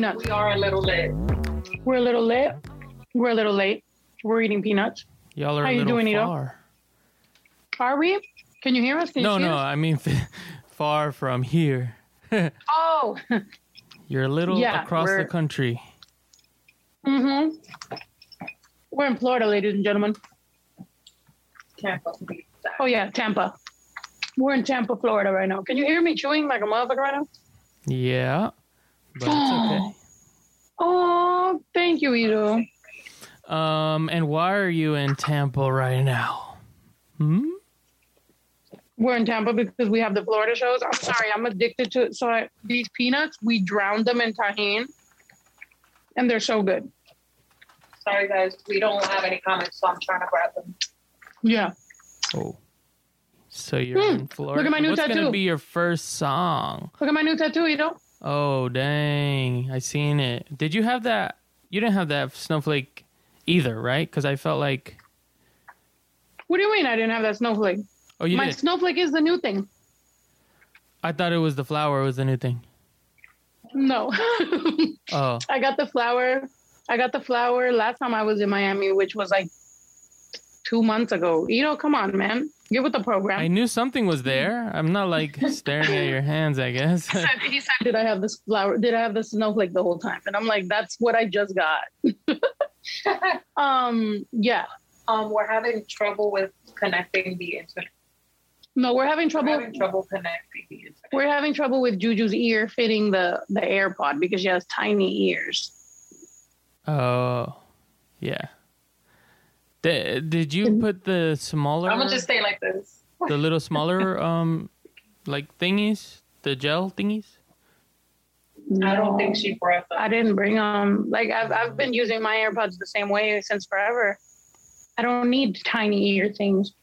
peanuts. We are a little late. We're a little late. We're a little late. We're eating peanuts. Y'all are How a you little doing, Ito? Are we? Can you hear us? Can No, no, us? I mean far from here. Oh. You're a little Yeah, across the country. mm-hmm. We're in Florida, ladies and gentlemen. Tampa. Oh yeah, Tampa. We're in Tampa, Florida right now. Can you hear me chewing like a motherfucker right now? Yeah, but it's Oh, thank you, Ito. okay. Um, and why are you in Tampa right now? Hmm. We're in Tampa because we have the Florida shows. I'm sorry, I'm addicted to it. So I, these peanuts, we drowned them in tahine, and they're so good. Sorry, guys. We don't have any comments, so I'm trying to grab them. Yeah. Oh. So you're Hmm, in Florida. Look at my new What's gonna be your first song? Look at my new tattoo, Ito. Oh dang! I seen it. Did you have that? You didn't have that snowflake either, right? Because I felt like What do you mean I didn't have that snowflake? oh you my did. snowflake is the new thing. I thought it was the flower was the new thing. No. Oh I got the flower. I got the flower last time I was in Miami, which was like two months ago. You know, come on, man. Get with the program. I knew something was there. I'm not like staring at your hands. I guess. he, said, he said, Did I have this flower? Did I have the snowflake the whole time? And I'm like, That's what I just got. um, yeah. Um, we're having trouble with connecting the internet. No, we're having We're trouble. having trouble connecting the internet. We're having trouble with Juju's ear fitting the the AirPod because she has tiny ears. oh, yeah. Did, did you put the smaller, I'm gonna just stay like this. the little smaller, um, like thingies, the gel thingies? I don't think she brought them. I didn't bring them. Like I've I've been using my AirPods the same way since forever. I don't need tiny ear things.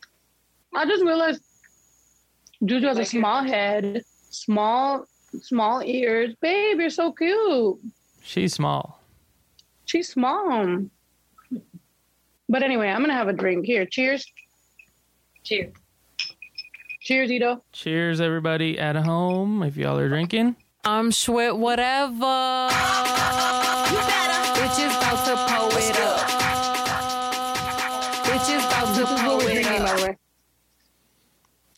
I just realized Juju has a small head, small small ears. Babe, you're so cute. She's small. She's small. But anyway, I'm gonna have a drink here. Cheers. Cheers. Cheers, Ito. Cheers, everybody at home. If y'all are drinking, I'm Schwit, whatever. Bitches about to pull it up. Bitches about to This is what pull we're it drinking, by up. the way.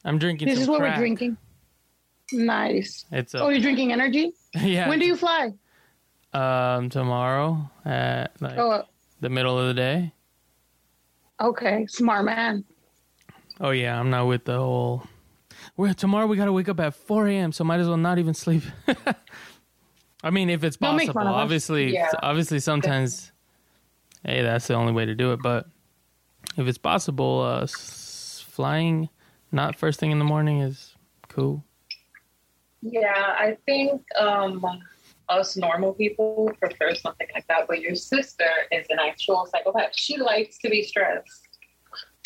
I'm drinking. This some is what crack. we're drinking. Nice. It's Oh, you're drinking energy? yeah. When do you fly? Um, tomorrow at like Oh, the middle of the day. Okay. Smart man. Oh yeah, I'm not with the whole. Well, tomorrow we gotta wake up at 4 a.m. So might as well not even sleep. I mean, if it's possible, fun of us. obviously, Yeah. obviously sometimes, hey, that's the only way to do it. But if it's possible, uh, s- flying not first thing in the morning is cool. Yeah, I think um, us normal people prefer something like that, but your sister is an actual psychopath. She likes to be stressed.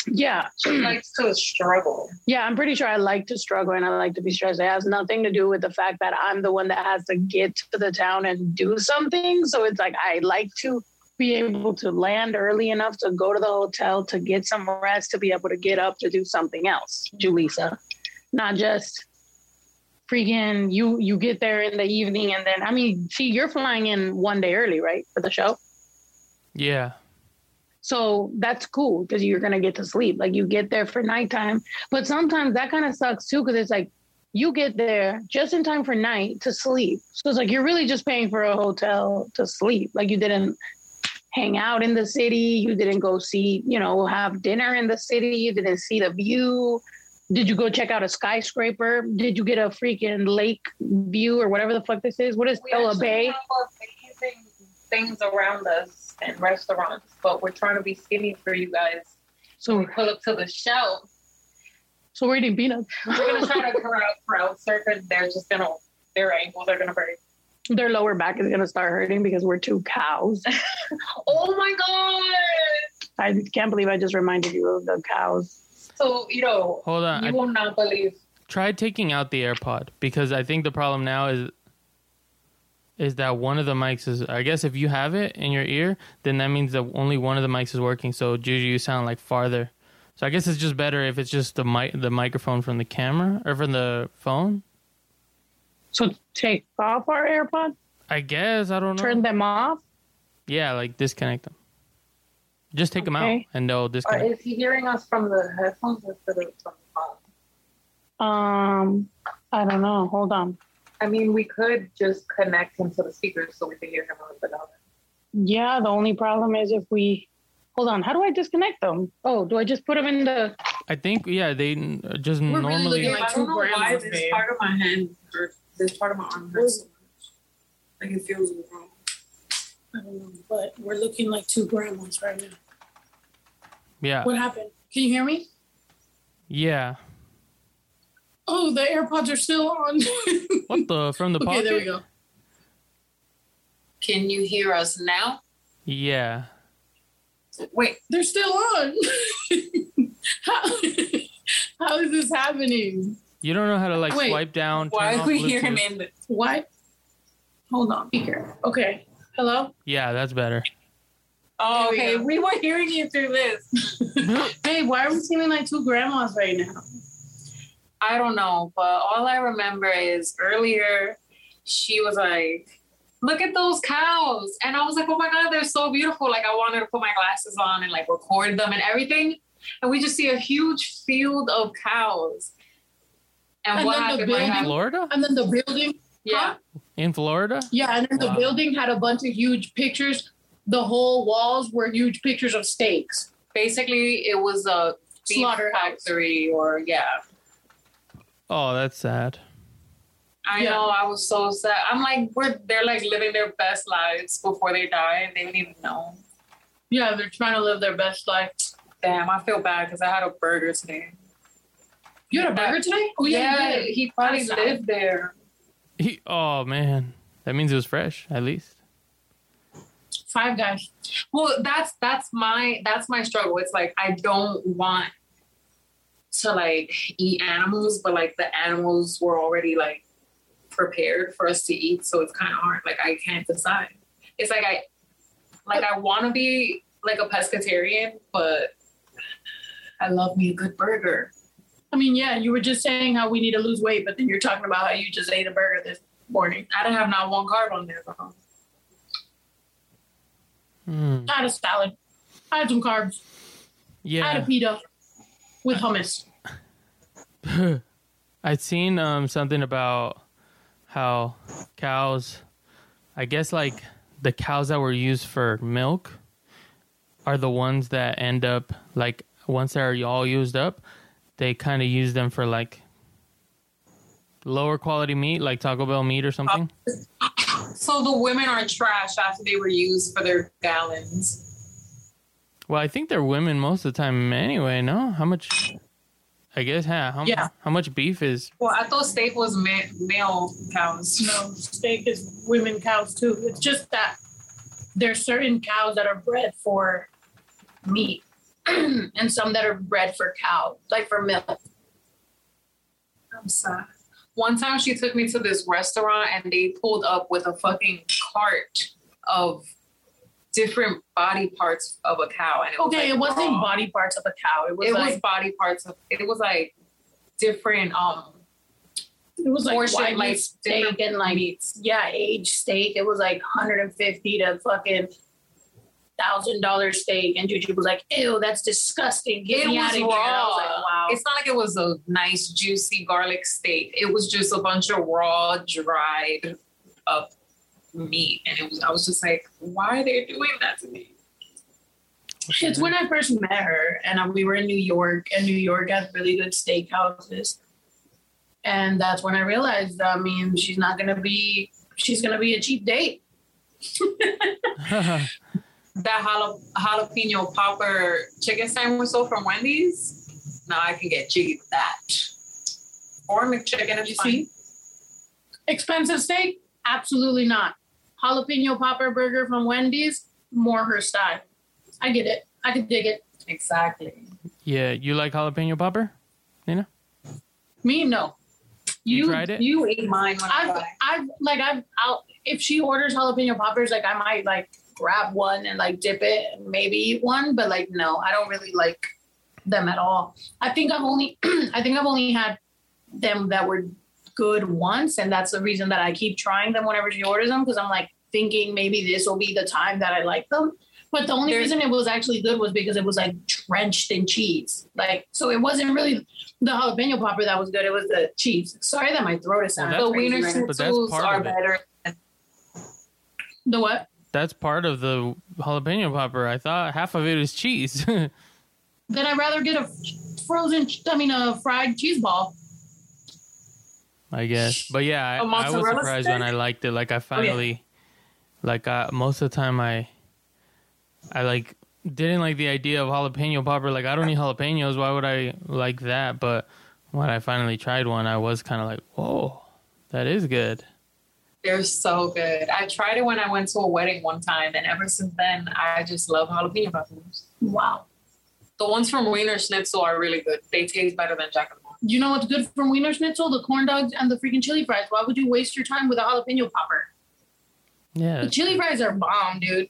Yeah. She likes to struggle. Yeah, I'm pretty sure I like to struggle and I like to be stressed. It has nothing to do with the fact that I'm the one that has to get to the town and do something. So it's like I like to be able to land early enough to go to the hotel to get some rest to be able to get up to do something else, Julissa. Not just freaking you you get there in the evening and then I mean, see, you're flying in one day early, right? For the show. Yeah, So that's cool because you're gonna get to sleep. Like you get there for nighttime, but sometimes that kind of sucks too because it's like you get there just in time for night to sleep. So it's like you're really just paying for a hotel to sleep. Like you didn't hang out in the city, you didn't go see, you know, have dinner in the city, you didn't see the view. Did you go check out a skyscraper? Did you get a freaking lake view or whatever the fuck this is? What is Ella Bay? have amazing things around us and restaurants, but we're trying to be skinny for you guys. So, We pull up to the shelf. so we're eating peanuts. We're gonna try to crowd crowd surf, and they're just gonna their ankles are gonna break. Their lower back is gonna start hurting because we're two cows. Oh my god! I can't believe I just reminded you of the cows. So you know, hold on. you I will not believe. Try taking out the AirPod because I think the problem now is is that one of the mics is. I guess if you have it in your ear, then that means that only one of the mics is working. So Juju, you sound like farther. So I guess it's just better if it's just the mic, the microphone from the camera or from the phone. So take off our AirPod. I guess I don't know. Turn them off. Yeah, like disconnect them. Just take them out and they'll Or is he hearing us from the headphones or from the from the phone? Um, I don't know. Hold on. I mean, we could just connect him to the speakers so we could hear him a little bit louder. Yeah, the only problem is if we hold on. How do I disconnect them? Oh, do I just put them in the? I think yeah, they n- just We're really normally. looking like I don't two know why this of part of my hand hurts. This part of my arm hurts so much. Like it feels wrong. I don't know, but we're looking like two grandmas right now. Yeah, What happened? Can you hear me? yeah. Oh, the AirPods are still on. What the from the okay, pocket? there we go. Can you hear us now? Yeah. Wait, They're still on. how, how is this happening? You don't know how to like Wait, swipe down. why turn are off we hearing Bluetooth. in the What? Hold on, speaker. Okay. Hello? Yeah, that's better. Oh, There we okay. go. We, were hearing you through this. hey, why are we seeming like two grandmas right now? I don't know, but all I remember is earlier she was like, Look at those cows. And I was like, Oh my God, they're so beautiful. Like, I wanted to put my glasses on and like record them and everything. And we just see a huge field of cows. And, And what then the building- What happened? Florida? And then the building, Yeah. In Florida? yeah, and then the building had a bunch of huge pictures. The whole walls were huge pictures of steaks. Basically, it was a beef Slaughterhouse. factory, or yeah. Oh, that's sad. I Yeah. know. I was so sad. I'm like, we're they're like living their best lives before they die, and they didn't even know. Yeah, they're trying to live their best life. Damn, I feel bad because I had a burger today. You had a burger today? Oh, yeah, yeah, he probably lived there. He, oh man, that means it was fresh at least. Five guys. Well, that's that's my that's my struggle. It's like I don't want to like eat animals, but like the animals were already like prepared for us to eat, so it's kind of hard. Like I can't decide. It's like I like I want to be like a pescatarian, but I love me a good burger. I mean, yeah, you were just saying how we need to lose weight, but then you're talking about how you just ate a burger this morning. I didn't have not one carb on there though. Hmm. I had a salad. I had some carbs. I had a pita with hummus. I'd seen um something about how cows, I guess like the cows that were used for milk, are the ones that end up like once they're all used up, they kind of use them for like lower quality meat, like Taco Bell meat or something. So the women are trash after they were used for their gallons. Well, I think they're women most of the time anyway. No, how much? I guess yeah. How, Yeah. how much beef is? Well, I thought steak was ma- male cows. No, steak is women cows too. It's just that there's certain cows that are bred for meat and some that are bred for cow, like for milk. I'm sad. One time she took me to this restaurant and they pulled up with a fucking cart of different body parts of a cow. And it was Okay, like it wasn't body parts of a cow. It was It like was body parts of. It was like different um it was like portion, white like steak and like meats. yeah, aged steak. It was like 150 to fucking thousand dollar steak, and Juju was like, "Ew, that's disgusting. Get It me was out of here." I was like, raw. "Wow." It's not like it was a nice juicy garlic steak. It was just a bunch of raw, dried up meat, and it was. I was just like, why are they doing that to me? It's when I first met her, and we were in New York, and New York has really good steakhouses. And that's when I realized, I mean, she's not gonna be, she's gonna be a cheap date. That jala- jalapeno popper chicken sandwich though from Wendy's. Now I can get jiggy with that. Or McChicken is You fine. see, expensive steak? Absolutely not. Jalapeno popper burger from Wendy's, more her style. I get it. I could dig it. Exactly. yeah, you like jalapeno popper? Nina? Me, no. You tried it? You ate mine when I I've, I've like I've I'll if she orders jalapeno poppers, like I might like grab one and like dip it and maybe eat one, but like no, I don't really like them at all. I think I've only I think I've only had them that were good once, and that's the reason that I keep trying them whenever she orders them because I'm like thinking maybe this will be the time that I like them. But the only There's- reason it was actually good was because it was like drenched in cheese. Like so, it wasn't really the jalapeno popper that was good. It was the cheese. Sorry that my throat is sounding The wiener right. But that's schnitzels are better. The what? That's part of the jalapeno popper. I thought half of it is cheese. Then I'd rather get a frozen. I mean, a fried cheese ball. I guess. But yeah, I was surprised stick? when I liked it. Like I yeah. finally, like I, most of the time I, I like didn't like the idea of jalapeno popper. Like I don't eat jalapenos. Why would I like that? But when I finally tried one, I was kind of like, whoa, that is good. They're so good. I tried it when I went to a wedding one time, and ever since then, I just love jalapeno peppers. Wow. The ones from Wiener Schnitzel are really good. They taste better than Jack and Moore. You know what's good from Wiener Schnitzel? The corn dogs and the freaking chili fries. Why would you waste your time with a jalapeno popper? Yeah. The chili fries are bomb, dude.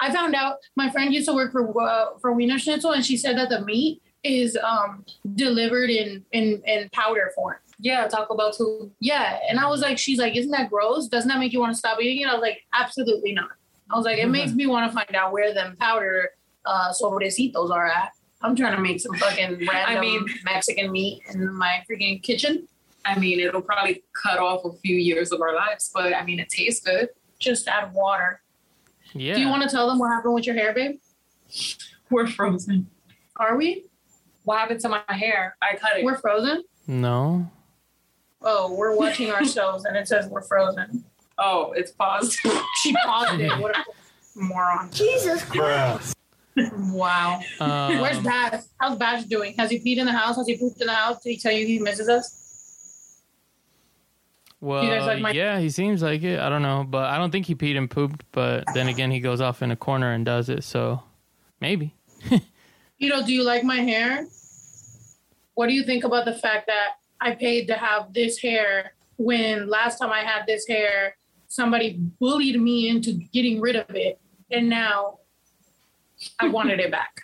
I found out my friend used to work for uh, for Wiener Schnitzel, and she said that the meat is um delivered in in in powder form. Yeah, Taco Bell too. Yeah, and I was like, she's like, isn't that gross? Doesn't that make you want to stop eating it? I was like, absolutely not. I was like, it makes me want to find out where them powder uh sobrecitos are at. I'm trying to make some fucking random mean- Mexican meat in my freaking kitchen. I mean, it'll probably cut off a few years of our lives, but I mean, it tastes good. Just add water. Yeah. Do you want to tell them what happened with your hair, babe? We're frozen. Are we? What happened to my hair? I cut it. We're frozen. No. Oh, we're watching ourselves, and it says we're frozen. oh, it's paused. She paused it. What a moron. Jesus Christ. Wow. Um, Where's Bash? How's Bash doing? Has he peed in the house? Has he pooped in the house? Did he tell you he misses us? Well, like my- yeah, he seems like it. I don't know, but I don't think he peed and pooped. But then again, he goes off in a corner and does it. So maybe. You know, do you like my hair? What do you think about the fact that I paid to have this hair when last time I had this hair, somebody bullied me into getting rid of it, and now I wanted it back.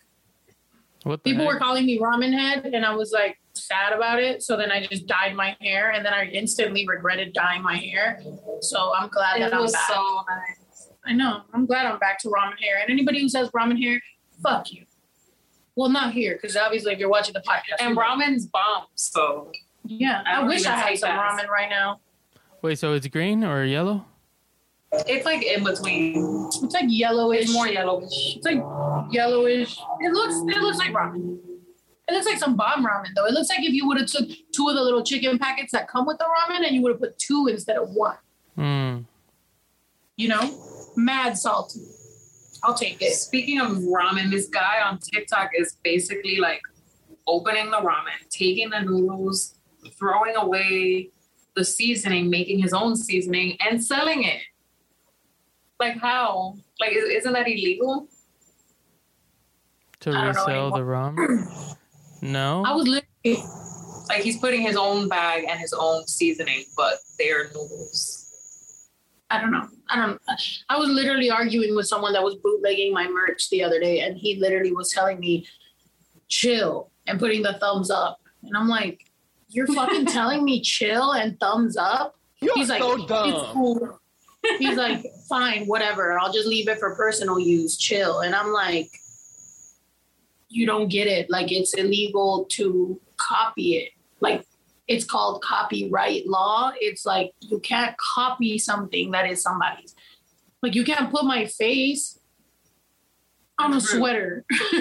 What the People heck? were calling me ramen head, and I was like sad about it. So then I just dyed my hair, and then I instantly regretted dyeing my hair. So I'm glad it that I'm was back. so nice. I know. I'm glad I'm back to ramen hair. And anybody who says ramen hair, fuck you. Well, not here, because obviously if you're watching the podcast, And you ramen's bomb, so Yeah, I I, wish I had some that. ramen right now. Wait, so it's green or yellow? it's like in between. It's like yellowish. It's more yellowish. It's like yellowish. It looks. It looks like ramen. It looks like some bomb ramen though. It looks like if you would have took two of the little chicken packets that come with the ramen and you would have put two instead of one. Hmm. You know, mad salty. I'll take it. Speaking of ramen, this guy on TikTok is basically like opening the ramen, taking the noodles, throwing away the seasoning, making his own seasoning, and selling it. Like how? Like is, isn't that illegal? To I don't know resell the rum? No. I was literally Like he's putting his own bag and his own seasoning, but they're noodles. I don't know. I don't. I was literally arguing with someone that was bootlegging my merch the other day, and he literally was telling me, "Chill," and putting the thumbs up, and I'm like, "You're fucking telling me chill and thumbs up?" You're He's like, so "It's cool." He's like, "Fine, whatever. I'll just leave it for personal use. Chill." And I'm like, "You don't get it. Like it's illegal to copy it. Like it's called copyright law. It's like you can't copy something that is somebody's. Like you can't put my face on a sweater.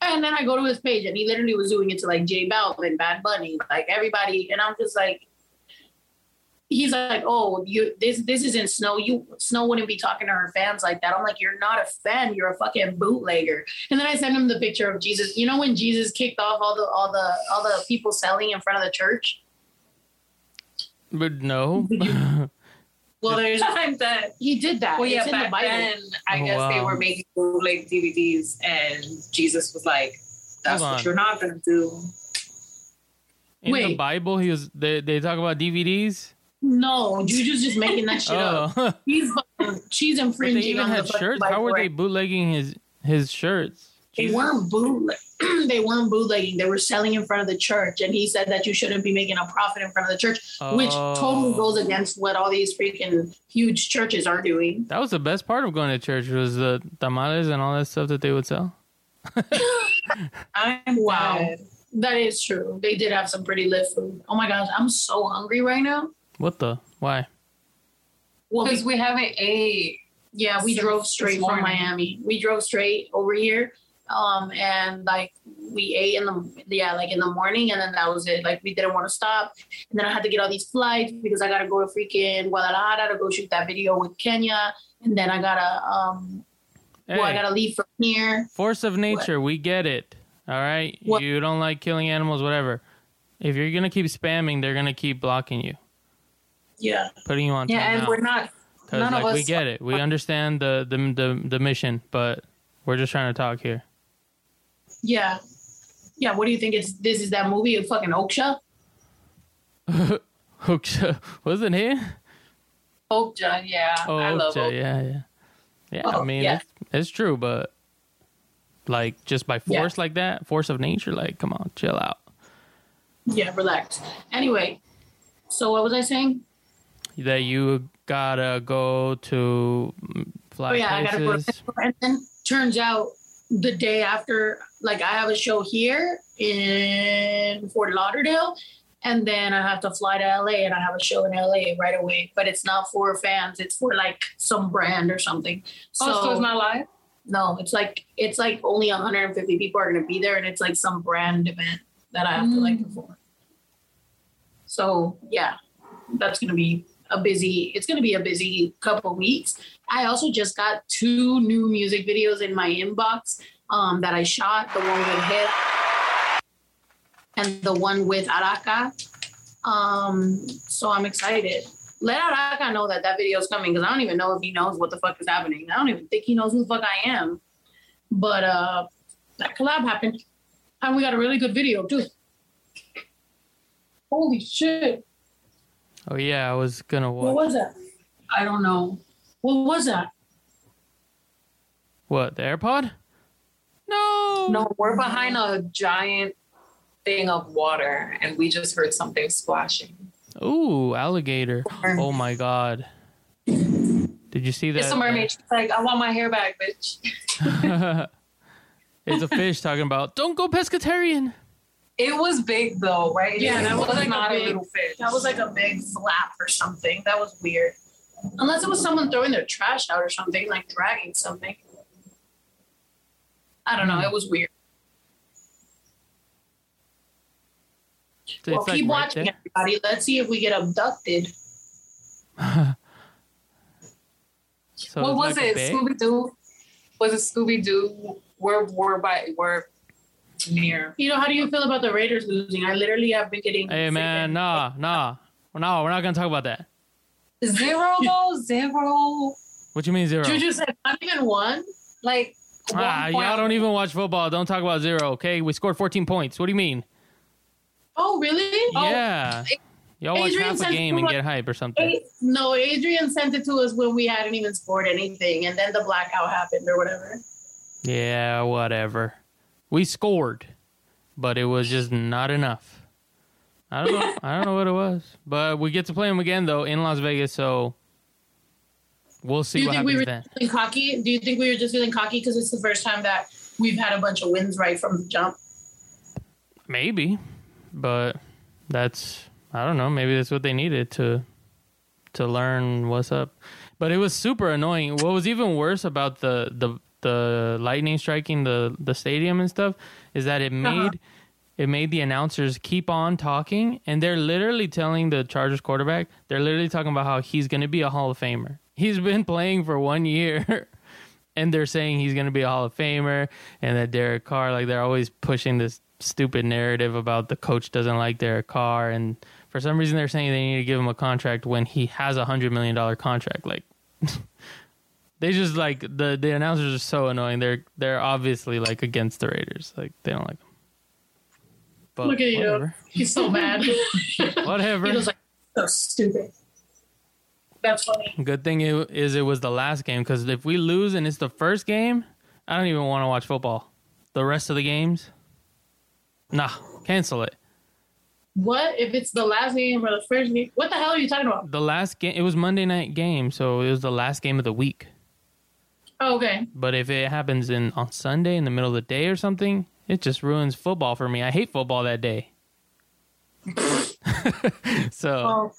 and then I go to his page and he literally was doing it to like J Balvin, Bad Bunny, like everybody. And I'm just like, he's like, oh, you this this isn't Snow. You Snow wouldn't be talking to her fans like that. I'm like, you're not a fan. You're a fucking bootlegger. And then I sent him the picture of Jesus. You know when Jesus kicked off all the all the all the people selling in front of the church. but no. Well, there's I'm dead. he did that. Well, yeah, it's in the back Bible. then, I Oh, guess they were making bootleg DVDs, and Jesus was like, "That's Hold on. what you're not gonna do." In the Bible, he was. They, they talk about DVDs. No, Juju's just making that shit up. Oh, but He's fucking, she's they even on had the shirts. How were they bootlegging his his shirts? They Jesus. weren't bootleg. they weren't bootlegging; they were selling in front of the church. And he said that you shouldn't be making a profit in front of the church, which totally Oh. goes against what all these freaking huge churches are doing. That was the best part of going to church was the tamales and all that stuff that they would sell. I'm Wow. dead. That is true. They did have some pretty lit food. Oh my gosh, I'm so hungry right now. What the? Why? Well, Because we haven't ate. Yeah, we Since drove straight from. Miami. We drove straight over here. Um, and like we ate in the yeah, like in the morning, and then that was it. Like we didn't want to stop. And then I had to get all these flights because I gotta go to freaking Guadalajara to go shoot that video with Kenia. And then I gotta um well, I gotta leave from here. force of nature, we get it. All right? What? You don't like killing animals, whatever. If you're going to keep spamming, they're going to keep blocking you, Yeah. putting you on Yeah, and timeout. we're not. 'Cause, none of like, we get it. We understand the, the, the, the mission, but we're just trying to talk here. Yeah. Yeah, what do you think it's this is that movie of fucking Oksha? Hookja, wasn't he? Okja, yeah. Oh, I love yeah, yeah. Yeah, I Oh, mean, yeah. It's, it's true, but like just by Yeah. force like that, force of nature, like, come on, chill out. Yeah, relax. Anyway, so what was I saying? That you gotta go to mm, fly Oh yeah, I gotta go to and then turns out the day after, like I have a show here in Fort Lauderdale, and then I have to fly to LA and I have a show in LA right away. But it's not for fans; it's for like some brand or something. So, Oh, so it's not live? no, it's like it's like only 150 people are gonna be there, and it's like some brand event that I have to like mm. perform. So yeah, that's gonna be a busy. It's gonna be a busy couple weeks. I also just got two new music videos in my inbox um, that I shot. The one with Hit and the one with Araka. Um, so I'm excited. Let Araka know that that video is coming because I don't even know if he knows what the fuck is happening. I don't even think he knows who the fuck I am. But uh, that collab happened, and we got a really good video too. Holy shit! Oh yeah, I was gonna watch. What was that? I don't know. What was that? what the AirPod? No, No, we're behind a giant thing of water and we just heard something splashing. Ooh, alligator! Oh my god! Did you see that? It's a mermaid. She's like, I want my hair back, bitch. it's a fish talking about don't go pescatarian. It was big though, right? Yeah, that was was like a not a, big- little fish. That was like a big flap or something. That was weird. Unless it was someone throwing their trash out or something, like dragging something. I don't know. Hmm. It was weird. It's well, keep right watching, there. everybody. Let's see if we get abducted. So what was like it? Scooby Doo? Was it Scooby Doo? We're we're by we're near. You know, how do you feel about the Raiders losing? I literally have been getting. Hey man, nah, nah, no, we're not gonna talk about that. Zero though, zero. What do you mean zero? Juju said not even one. Like Ah, y'all don't even watch football. Don't talk about zero, okay? We scored 14 points. What do you mean? Oh, really? Oh, yeah. Y'all watch Adrian half a game and get hype or something. No, Adrian sent it to us when we hadn't even scored anything, and then the blackout happened or whatever. Yeah, whatever. We scored, but it was just not enough. I don't know. I don't know what it was, but we get to play them again though in Las Vegas, so we'll Do see you what think we were then. feeling cocky? Do you think we were just feeling cocky because it's the first time that we've had a bunch of wins right from the jump? Maybe, but that's I don't know. Maybe that's what they needed to to learn what's up. But it was super annoying. What was even worse about the the the lightning striking the the stadium and stuff is that it uh-huh. made it made the announcers keep on talking and they're literally telling the Chargers quarterback they're literally talking about how he's going to be a Hall of Famer. He's been playing for 1 year and they're saying he's going to be a Hall of Famer and that Derek Carr like they're always pushing this stupid narrative about the coach doesn't like Derek Carr and for some reason they're saying they need to give him a contract when he has a 100 million dollar contract like they just like the the announcers are so annoying. They're they're obviously like against the Raiders. Like they don't like them. But Look at you. He's so mad. Whatever. he was like, so stupid. That's funny. Good thing it, is it was the last game because if we lose and it's the first game, I don't even want to watch football. The rest of the games, Nah, cancel it. What if it's the last game or the first game? What the hell are you talking about? The last game, it was Monday night game, so it was the last game of the week. Oh, okay. But if it happens in on Sunday in the middle of the day or something, it just ruins football for me. I hate football that day. so Oh,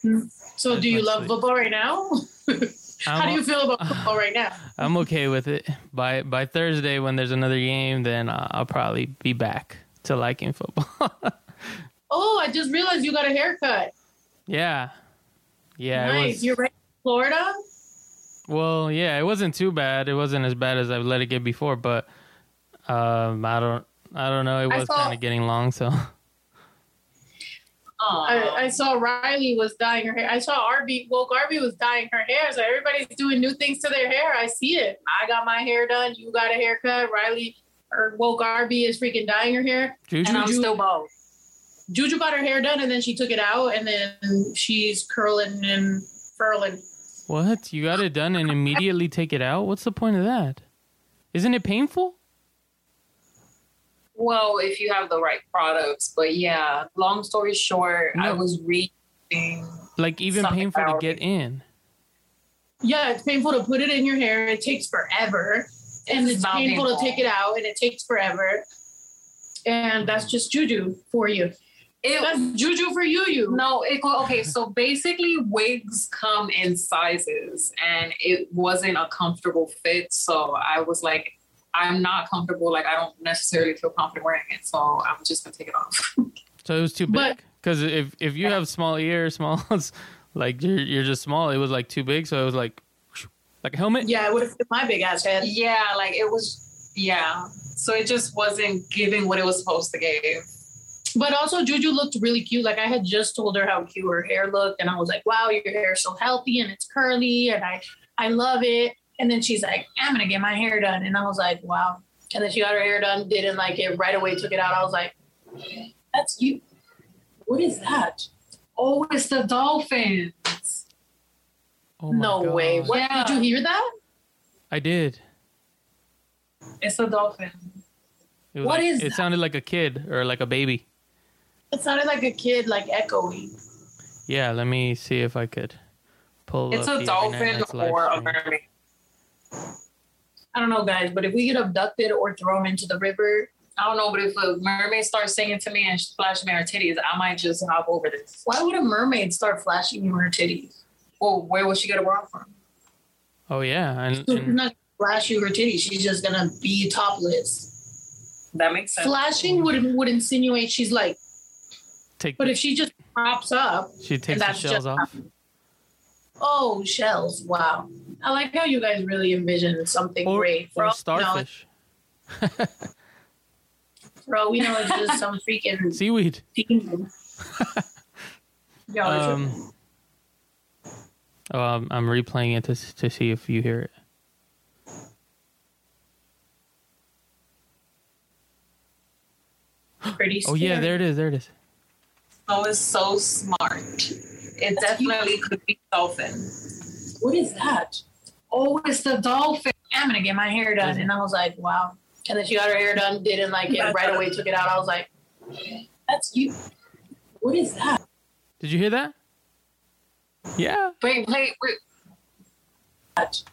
so do you love sweet. football right now? How do you feel about football right now? I'm okay with it. By by Thursday when there's another game, then I'll probably be back to liking football. Oh, I just realized you got a haircut. yeah, yeah. Nice. was, You're right in Florida? well, yeah, it wasn't too bad. It wasn't as bad as I've let it get before, but um, I don't, I don't know. It was kind of getting long, so I, I saw Riley was dyeing her hair. I saw Arby, woke Arby was dyeing her hair. So everybody's doing new things to their hair. I see it. I got my hair done. You got a haircut. Riley or woke Arby is freaking dyeing her hair. Juju. and I'm Juju- still bald. Juju got her hair done and then she took it out and then she's curling and furling. What? You got it done and immediately take it out? What's the point of that? Isn't it painful? Well, if you have the right products, but yeah. Long story short, I was reading. Like even painful to get in. Yeah, it's painful to put it in your hair. It takes forever. And it's not painful, painful. to take it out and it takes forever. And that's just juju for you. It, That's juju for you, you. No, it go okay. So basically, wigs come in sizes, and it wasn't a comfortable fit. So I was like, I'm not comfortable. Like I don't necessarily feel confident wearing it. So I'm just gonna take it off. So it was too big. Because if if you have small ears, small like you're you're just small, it was like too big. So it was like like a helmet. Yeah, it would have fit my big ass head. yeah, like it was. Yeah. So it just wasn't giving what it was supposed to give. But also, Juju looked really cute. Like I had just told her how cute her hair looked, and I was like, "Wow, your hair is so healthy and it's curly, and I, I love it." And then she's like, "I'm gonna get my hair done," and I was like, "Wow." And then she got her hair done, didn't like it right away, took it out. I was like, "That's you. What is that? Oh, it's the dolphins. Oh my no way. What Yeah. did you hear that? I did. It's a dolphin. It What like, is It that? sounded like a kid or like a baby. It sounded like a kid, like echoing. Yeah. Let me see if I could pull. It's up a the dolphin or a mermaid. I don't know, guys, but if we get abducted or thrown into the river, I don't know, but if a mermaid starts singing to me and flashing me her titties, I might just hop over this. why would a mermaid start flashing you her titties? Well, where would she get a bra from? Oh yeah, and, She's and not gonna flash you her titties. She's just gonna be topless. That makes sense. Flashing would would insinuate she's like, take. but if she just props up, she takes the shells just- off. Oh shells, wow. I like how you guys really envision something Or, great. For or all we know- starfish, For all we know, it's just some freaking seaweed. demon. Yo, Um. Oh, I'm, I'm replaying it to to see if you hear it. pretty Oh yeah, there it is. There it is. Oh, is so smart. It definitely could be dolphin. What is that? Oh, it's the dolphin. I'm gonna get my hair done, and I was like, wow. And then she got her hair done, didn't like it right away, took it out. I was like, that's you. What is that? Did you hear that? Yeah. Wait, wait, wait.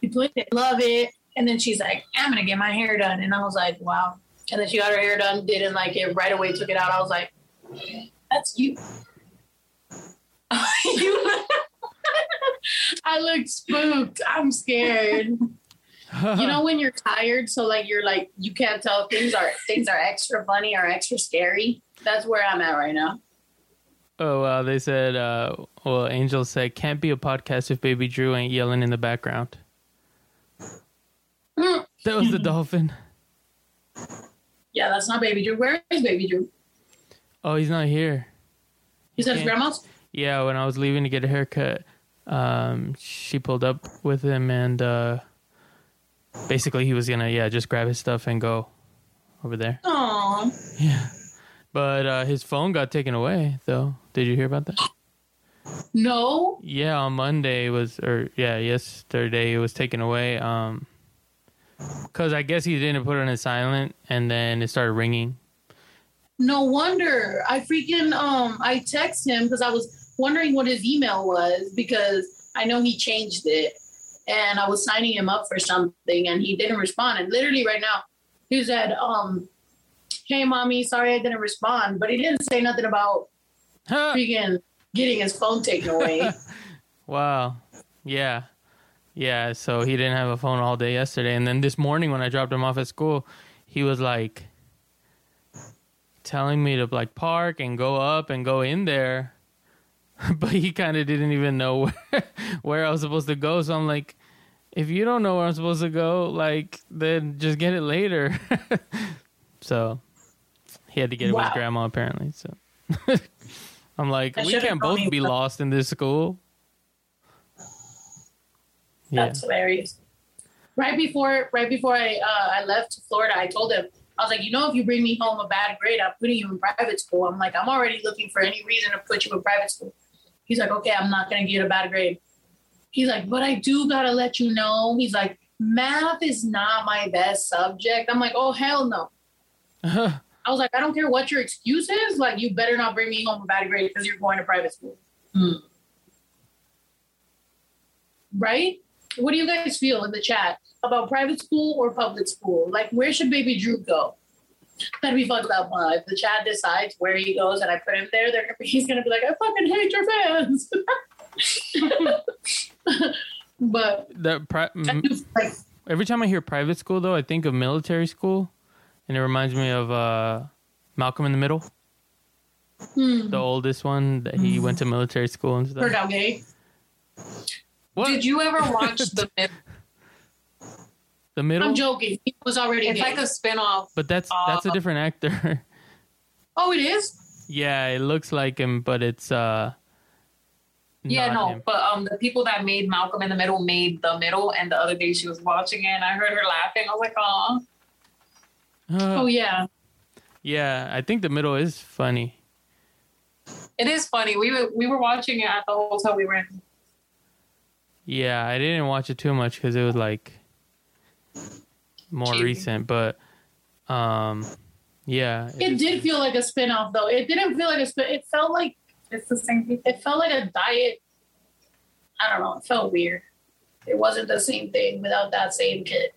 She played it, love it. And then she's like, I'm gonna get my hair done. And I was like, wow. And then she got her hair done, didn't like it right away, took it out. I was like, that's you. You I look spooked. I'm scared. You know when you're tired, so like you're like you can't tell things are things are extra funny or extra scary. That's where I'm at right now. Oh wow, they said. Uh, well, Angel said, "Can't be a podcast if Baby Drew ain't yelling in the background." Mm. That was the dolphin. Yeah, that's not Baby Drew. Where is Baby Drew? Oh, he's not here. He's at his grandma's. Yeah, when I was leaving to get a haircut, um, she pulled up with him, and uh, basically he was gonna yeah just grab his stuff and go over there. Aww. Yeah, but uh, his phone got taken away though. Did you hear about that? No. Yeah, on Monday was or yeah yesterday it was taken away. Um, cause I guess he didn't put it on silent, and then it started ringing. No wonder. I freaking um I text him because I was wondering what his email was because I know he changed it. And I was signing him up for something and he didn't respond. And literally right now, he said, um, hey mommy, sorry I didn't respond. But he didn't say nothing about freaking getting his phone taken away. wow. Yeah. Yeah. So he didn't have a phone all day yesterday. And then this morning when I dropped him off at school, he was like telling me to like park and go up and go in there. But he kind of didn't even know where, where I was supposed to go. So I'm like, if you don't know where I'm supposed to go, like, then just get it later. so he had to get it with Wow. grandma apparently. So I'm like, I we can't both be lost in this school. Yeah. That's hilarious. Right before right before I uh, I left Florida, I told him I was like, you know, if you bring me home a bad grade, I'm putting you in private school. I'm like, I'm already looking for any reason to put you in private school. He's like, okay, I'm not gonna get a bad grade. He's like, but I do gotta let you know. He's like, math is not my best subject. I'm like, oh hell no. Uh-huh. I was like, I don't care what your excuse is. Like, you better not bring me home a bad grade because you're going to private school. Hmm. Right? What do you guys feel in the chat about private school or public school? Like, where should baby Drew go? That'd be fucked up. Uh, if the Chad decides where he goes and I put him there, they're, he's gonna be like, I fucking hate your fans. but the pri- I m- do like, every time I hear private school, though, I think of military school, and it reminds me of uh, Malcolm in the Middle, hmm, the oldest one that he went to military school and stuff. turned out gay. What? Did you ever watch the? Mid- the middle? I'm joking. He was already it's gay. like a spinoff. but that's that's a Uh, different actor. oh, it is. yeah, it looks like him, but it's uh. Yeah, no, him. but um, the people that made Malcolm in the Middle made the middle, and the other day she was watching it, and I heard her laughing. I was like, "Oh, Oh yeah. yeah, I think the middle is funny. it is funny." We were we were watching it at the hotel we were in. Yeah, I didn't watch it too much because it was like more Cheesy. recent, but um, yeah, It did feel like a spin-off though. It didn't feel like a spin it felt like It's the same people. it felt like a diet. I don't know, it felt weird. It wasn't the same thing without that same kid.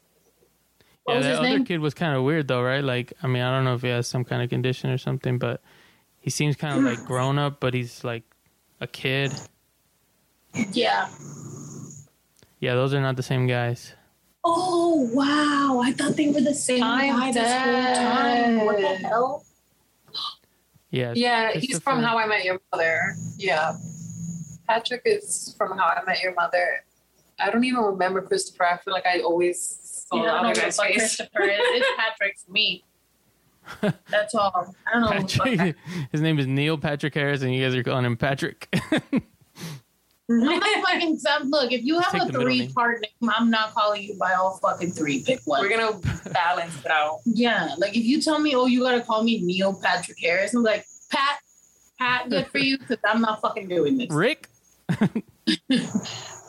What Yeah, was that his other name? kid was kind of weird though, right? Like, I mean, I don't know if he has some kind of condition or something, but he seems kind of like grown up, but he's like a kid. Yeah. Yeah, those are not the same guys. Oh wow. I thought they were the same I'm guy this whole time. What the hell? Yeah, Yeah, he's from How I Met Your Mother. Yeah, Patrick is from How I Met Your Mother. I don't even remember Christopher. I feel like I always saw You the don't know who guy's face. Christopher is. It's Patrick's me. That's all. I don't know who the fuck Patrick, his name is Neil Patrick Harris, and you guys are calling him Patrick. I'm not fucking some- look, if you have Take a three part name, I'm not calling you by all fucking three. Pick one. We're gonna balance it out. Yeah, like if you tell me, oh, you gotta call me Neil Patrick Harris, I'm like, Pat, Pat, good for you, because I'm not fucking doing this. Rick.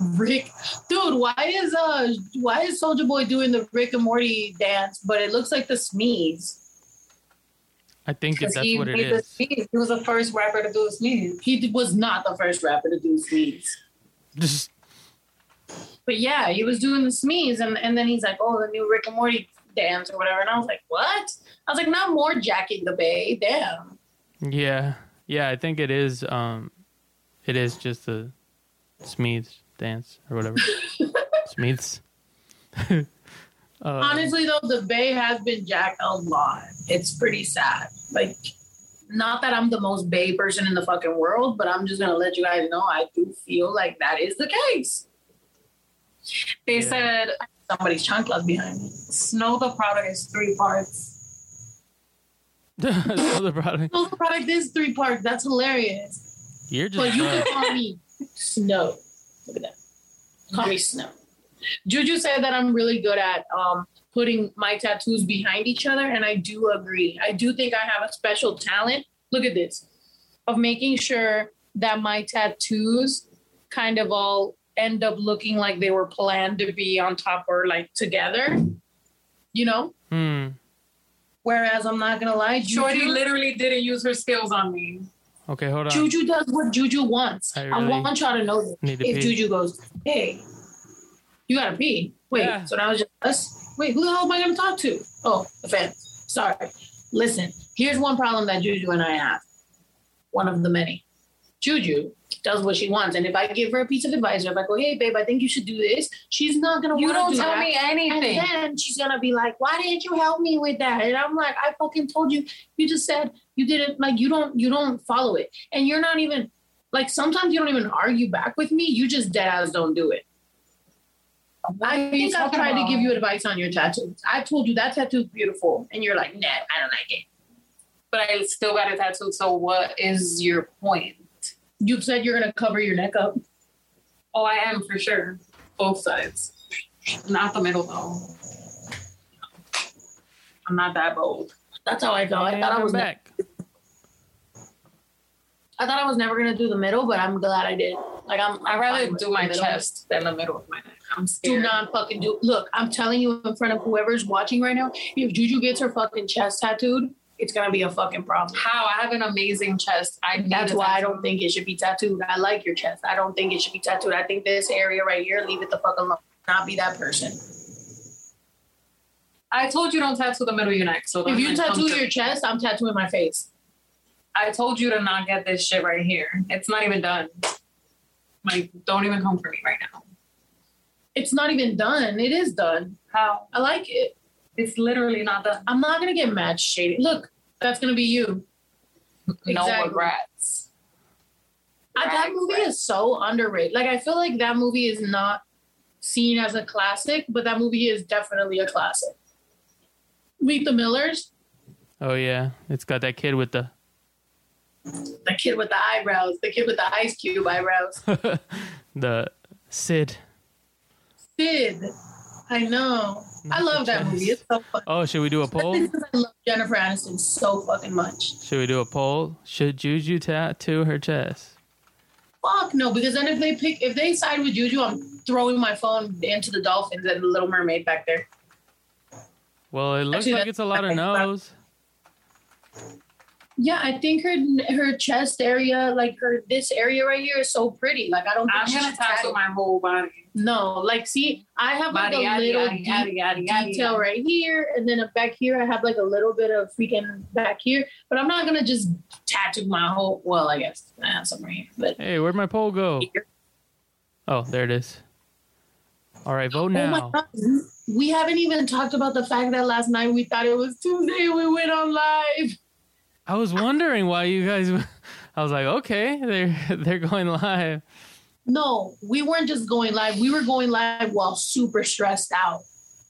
Rick, dude, why is uh, why is Soulja Boy doing the Rick and Morty dance, but it looks like the Smedes? I think that's he what it made the is. sneeze. He was the first rapper to do the sneeze. He was not the first rapper to do Smedes. Just But yeah, he was doing the Smedes, and, and then he's like, oh, the new Rick and Morty dance or whatever. And I was like, what? I was like, not more Jackie the Bay. Damn. yeah, yeah. I think it is. Um, it is just the Smedes dance or whatever. Smedes. uh, Honestly, though, the Bay has been jacked a lot. It's pretty sad. Like, not that I'm the most Bay person in the fucking world, but I'm just gonna let you guys know I do feel like that is the case. They Yeah. said Somebody's chunk left behind me. Snow the Product is three parts. Snow the product. Well, the product is three parts. That's hilarious. You're just. But you can call me Snow. Look at that. Call me Snow. Juju said that I'm really good at um, putting my tattoos behind each other, and I do agree. I do think I have a special talent. Look at this of making sure that my tattoos kind of all end up looking like they were planned to be on top or like together. You know? Hmm. Whereas I'm not gonna lie, Shorty literally didn't use her skills on me. Okay, hold on. Juju does what Juju wants. I I, want y'all to know this. If pee. Juju goes, hey, you gotta pee. Wait, Yeah. so now it's just us? Wait, who the hell am I gonna talk to? Oh, the fans. Sorry. Listen, here's one problem that Juju and I have. One of the many. Juju does what she wants. And if I give her a piece of advice, or if I go, hey, babe, I think you should do this, she's not gonna You don't do tell that. me anything. And then she's gonna be like, "Why didn't you help me with that?" And I'm like, "I fucking told you. You just said you didn't like. You don't. You don't follow it, and you're not even like. Sometimes you don't even argue back with me. You just dead ass don't do it. I are you think I've talking tried to give you advice on your tattoos. I told you that tattoo's beautiful, and you're like, "Nah, I don't like it." But I still got a tattoo. So what is your point? You said you're gonna cover your neck up. Oh, I am for sure. Both sides. Not the middle though. I'm not that bold. That's how I felt. I thought I I'm was. Ne- back. I thought I was never gonna do the middle, but I'm glad I did. Like I'm. I'd I'm rather do my middle. chest than the middle of my neck. I'm Do not fucking do. Look, I'm telling you in front of whoever's watching right now. If Juju gets her fucking chest tattooed, it's gonna be a fucking problem. How I have an amazing chest. I That's why I don't think it should be tattooed. I like your chest. I don't think it should be tattooed. I think this area right here, leave it the fuck alone. Not be that person. I told you don't tattoo the middle of your neck. So If you tattoo to- your chest, I'm tattooing my face. I told you to not get this shit right here. It's not even done. Like, don't even come for me right now. It's not even done. It is done. How? I like it. It's literally not done. I'm not gonna get mad shaded. Look, that's gonna be you. No Exactly. regrets. Uh, that movie is so underrated. Like I feel like that movie is not seen as a classic, but that movie is definitely a classic. Meet the Millers, Oh yeah, it's got that kid with the the kid with the eyebrows, the kid with the ice cube eyebrows. the Sid. Sid. I know. I love that movie. It's so fun. Oh, should we do a poll? I love Jennifer Aniston so fucking much. Should we do a poll? Should Juju tattoo her chest? Fuck no, because then if they pick, if they side with Juju, I'm throwing my phone into the dolphins and the Little Mermaid back there. Well, it looks Actually, like it's a lot of no's. Yeah, I think her her chest area, like her this area right here, is so pretty. Like I don't. Think I'm gonna tattoo tattoo- my whole body. No, like see, I have like a yaddy, little yaddy, deep yaddy, yaddy, yaddy, detail yaddy. right here, and then back here I have like a little bit of freaking back here. But I'm not gonna just tattoo my whole. Well, I guess I have some right here, but Hey, where'd my poll go? here. Oh, there it is. All right, vote Oh my now. god, we haven't even talked about the fact that last night we thought it was Tuesday. We went on live. I was wondering why you guys. I was like, okay, they're they're going live. No, we weren't just going live. We were going live while super stressed out.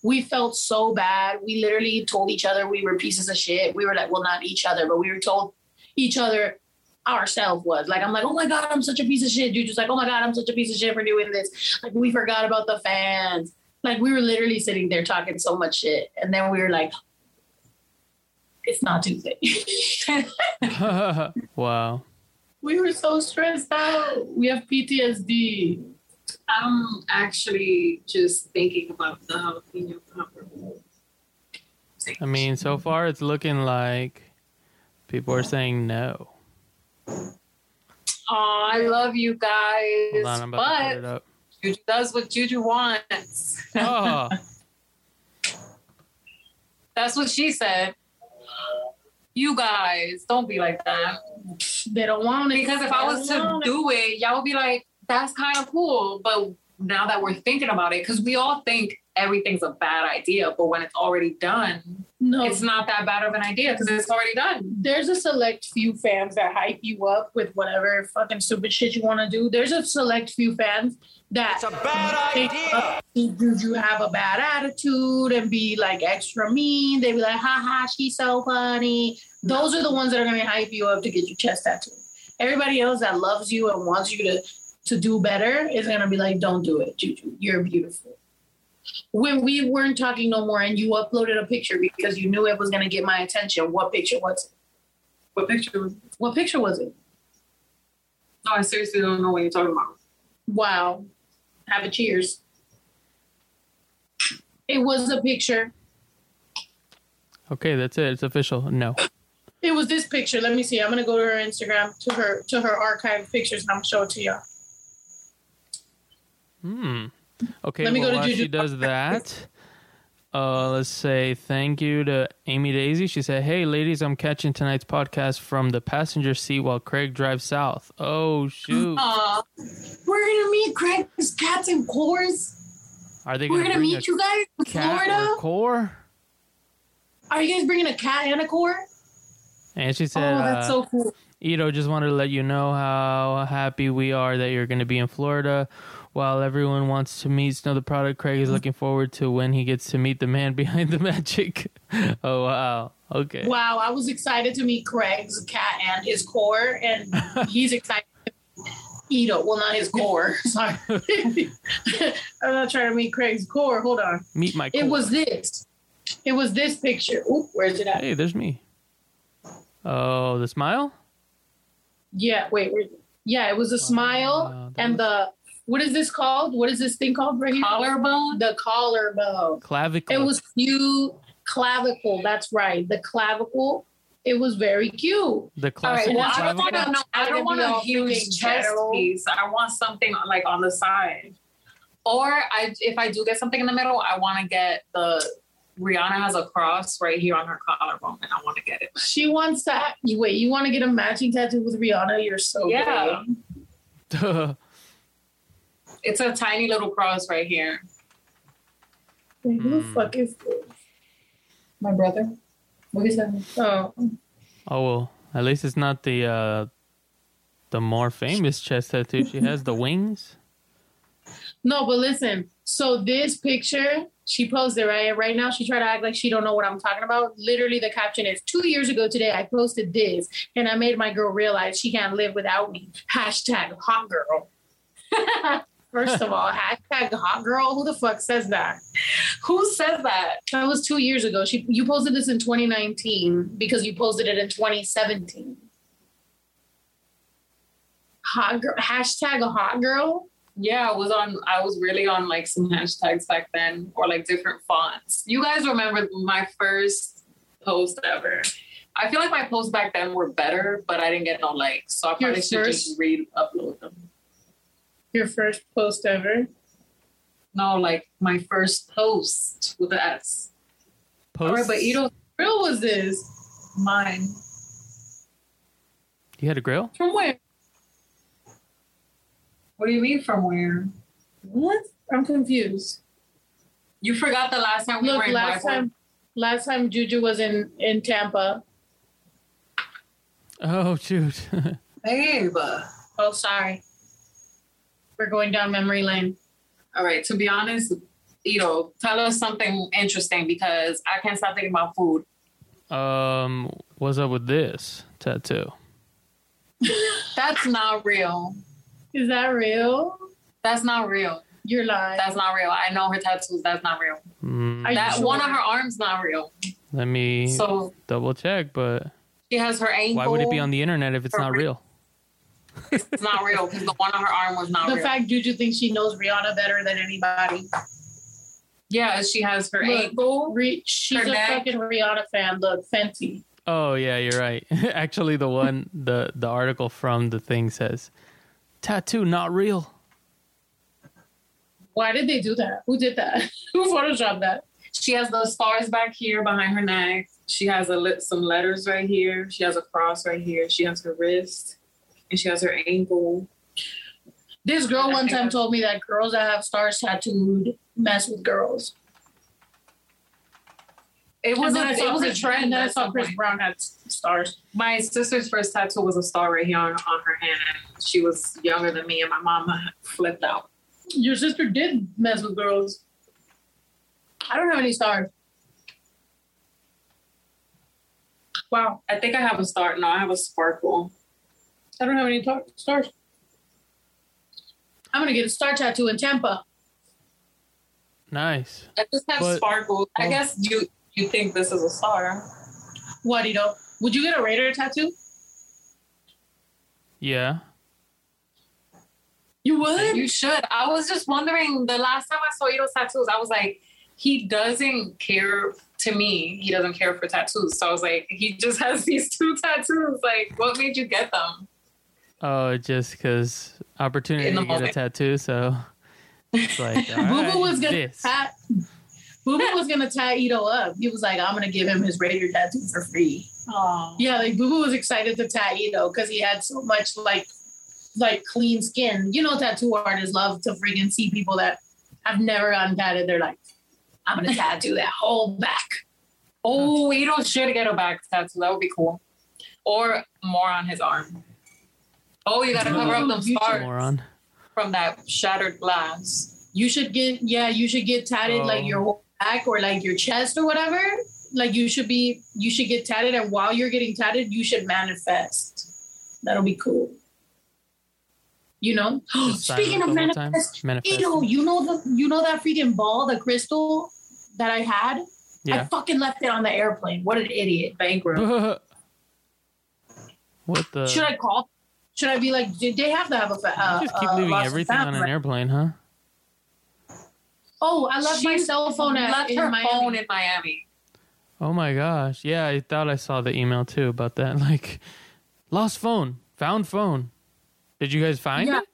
We felt so bad. We literally told each other we were pieces of shit. We were like, well, not each other, but we were told each other ourselves was. Like, I'm like, oh my God, I'm such a piece of shit. Dude, just like, oh my God, I'm such a piece of shit for doing this. Like, we forgot about the fans. Like, we were literally sitting there talking so much shit. And then we were like, it's not Tuesday. wow. we were so stressed out. We have PTSD. I'm actually just thinking about the jalapeno popper. I mean, so far it's looking like people are saying no. Oh, I love you guys. On, I'm about to put it but. Juju does what Juju wants. Oh, That's what she said. You guys, don't be like that. They don't want it. Because if I was to do it, y'all would be like, that's kind of cool. But now that we're thinking about it, because we all think everything's a bad idea, but when it's already done, no, it's not that bad of an idea because it's already done. there's a select few fans that hype you up with whatever fucking stupid shit you want to do. There's a select few fans that It's a bad think, idea. uh, Juju have a bad attitude and be like extra mean. They be like, ha ha, she's so funny. Those are the ones that are gonna hype you up to get your chest tattooed. Everybody else that loves you and wants you to to do better is gonna be like, don't do it, Juju. You're beautiful. When we weren't talking no more and you uploaded a picture because you knew it was gonna get my attention, what picture was it? What picture was What picture was it? No, I seriously don't know what you're talking about. Wow. Have a cheers. It was a picture Okay, that's it. It's official. No. It was this picture. Let me see. I'm gonna go to her Instagram to her to her archive pictures and I'm gonna show it to you. Hmm. Okay. Let me well, go to while Juju. she does that, uh, let's say thank you to Amy Daisy. She said, "Hey, ladies, I'm catching tonight's podcast from the passenger seat while Craig drives south. Oh shoot! Aw. We're gonna meet Craig's cats and cores. Are they We're gonna gonna bring meet a you guys in cat Florida. or core?" Are you guys bringing a cat and a core? And she said, Oh, that's uh, so cool. Ito, just wanted to let you know how happy we are that you're going to be in Florida. While everyone wants to meet Snow Tha Product, Craig is looking forward to when he gets to meet the man behind the magic. oh, wow. Okay. Wow, I was excited to meet Craig's cat and his core, and he's excited to meet Ito. Well, not his core. Sorry. I'm not trying to meet Craig's core. Hold on. Meet my It was this. It was this picture. Oop, where's it at? Hey, there's me. Oh, the smile? Yeah, wait, wait. Yeah, it was a oh, smile Wow, and the what is this called? What is this thing called right here? Collarbone. The collarbone. Clavicle. It was cute. Clavicle. That's right. The clavicle. It was very cute. the All classic right. Well, I don't clavicle. want to. I don't want a huge chest general. piece. I want something like on the side. Or I, if I do get something in the middle, I want to get the Rihanna has a cross right here on her collarbone, and I want to get it. She wants that. You wait. You want to get a matching tattoo with Rihanna? You're so Yeah. gay. It's a tiny little cross right here. Wait, who the Hmm. fuck is this? My brother. What is that? Oh, oh, well. At least it's not the uh, the more famous chest tattoo. She has the wings. no, but listen. So this picture, she posted right right now. She tried to act like she don't know what I'm talking about. Literally, the caption is: Two years ago today, I posted this, and I made my girl realize she can't live without me. Hashtag hot girl. First of all, hashtag hot girl. Who the fuck says that? Who says that? That was two years ago. She you posted this in 2019 because you posted it in 2017. Hot girl hashtag a hot girl. Yeah, I was on. I was really on like some hashtags back then, or like different fonts. You guys remember my first post ever? I feel like my posts back then were better, but I didn't get no likes, so I Your probably should first- just re-upload them. Your first post ever. No, like my first post with the S. All right, but you don't Real was this? mine. You had a grill? From where? What do you mean from where? What? I'm confused. You forgot the last time we were Look, in last Whitewood? time last time Juju was in in Tampa. Oh, shoot. Babe. Oh, sorry. We're going down memory lane. All right, to be honest, you know, tell us something interesting because I can't stop thinking about food. um, what's up with this tattoo? That's not real. Is that real? That's not real. You're lying. That's not real. I know her tattoos. That's not real. Mm, That sure? one of her arms not real. let me So double check, but she has her ankle. why would it be on the internet if it's not real? It's not real because the one on her arm was not the real. fact Juju thinks she knows Rihanna better than anybody. yeah, she has her Look, ankle. Re- she's Her a neck. fucking Rihanna fan. Look, Fenty. Oh yeah, you're right. Actually, the one the the article from the thing says tattoo not real. Why did they do that? Who did that? Who photoshopped that? She has those stars back here behind her neck. She has a lit some letters right here. She has a cross right here. She has her wrist, and she has her ankle. This girl one time told me that girls that have stars tattooed mess with girls. It was a it was a trend. And then I saw Chris. Brown had stars. My sister's first tattoo was a star right here on, on her hand, and she was younger than me, and my mom flipped out. Your sister did mess with girls. I don't have any stars. Wow, I think I have a star. No, I have a sparkle. I don't have any tar- stars. I'm gonna get a star tattoo in Tampa. Nice. I just have But- sparkles. I oh. guess you you think this is a star. What do you know? Would you get a Raider tattoo? Yeah. You would. You should. I was just wondering the last time I saw Ito's tattoos, I was like, he doesn't care to me, he doesn't care for tattoos. So I was like, he just has these two tattoos. Like, what made you get them? Oh, just because opportunity to get a tattoo. So it's like, all Boo Boo right, was gonna this. tat. Boo Boo was gonna tie Ito up. He was like, "I'm gonna give him his Raider tattoo for free." Oh, Yeah, like Boo Boo was excited to tat Ito because he had so much like, like clean skin. You know, tattoo artists love to freaking see people that have never gotten tatted. They're like, "I'm gonna tattoo that whole back." oh, Ito should get a back tattoo. That would be cool. Or more on his arm. Oh, you gotta cover up them You should- scars Moron. from that shattered glass. You should get yeah, you should get tatted like Oh. your whole back or like your chest or whatever. Like you should be you should get tatted and while you're getting tatted, you should manifest. That'll be cool. You know? Speaking of silent the whole time? manifest, Manifest. Ew, you know the you know that freaking ball, the crystal that I had? Yeah. I fucking left it on the airplane. What an idiot. Bankrupt. what the? Should I call? Should I be like, did they have to have a fa- uh, you just keep uh, leaving lost everything on an airplane, huh? Oh, I left my cell phone at left in her Miami. phone in Miami. Oh my gosh. Yeah, I thought I saw the email too about that. Like, lost phone, found phone. Did you guys find Yeah. it?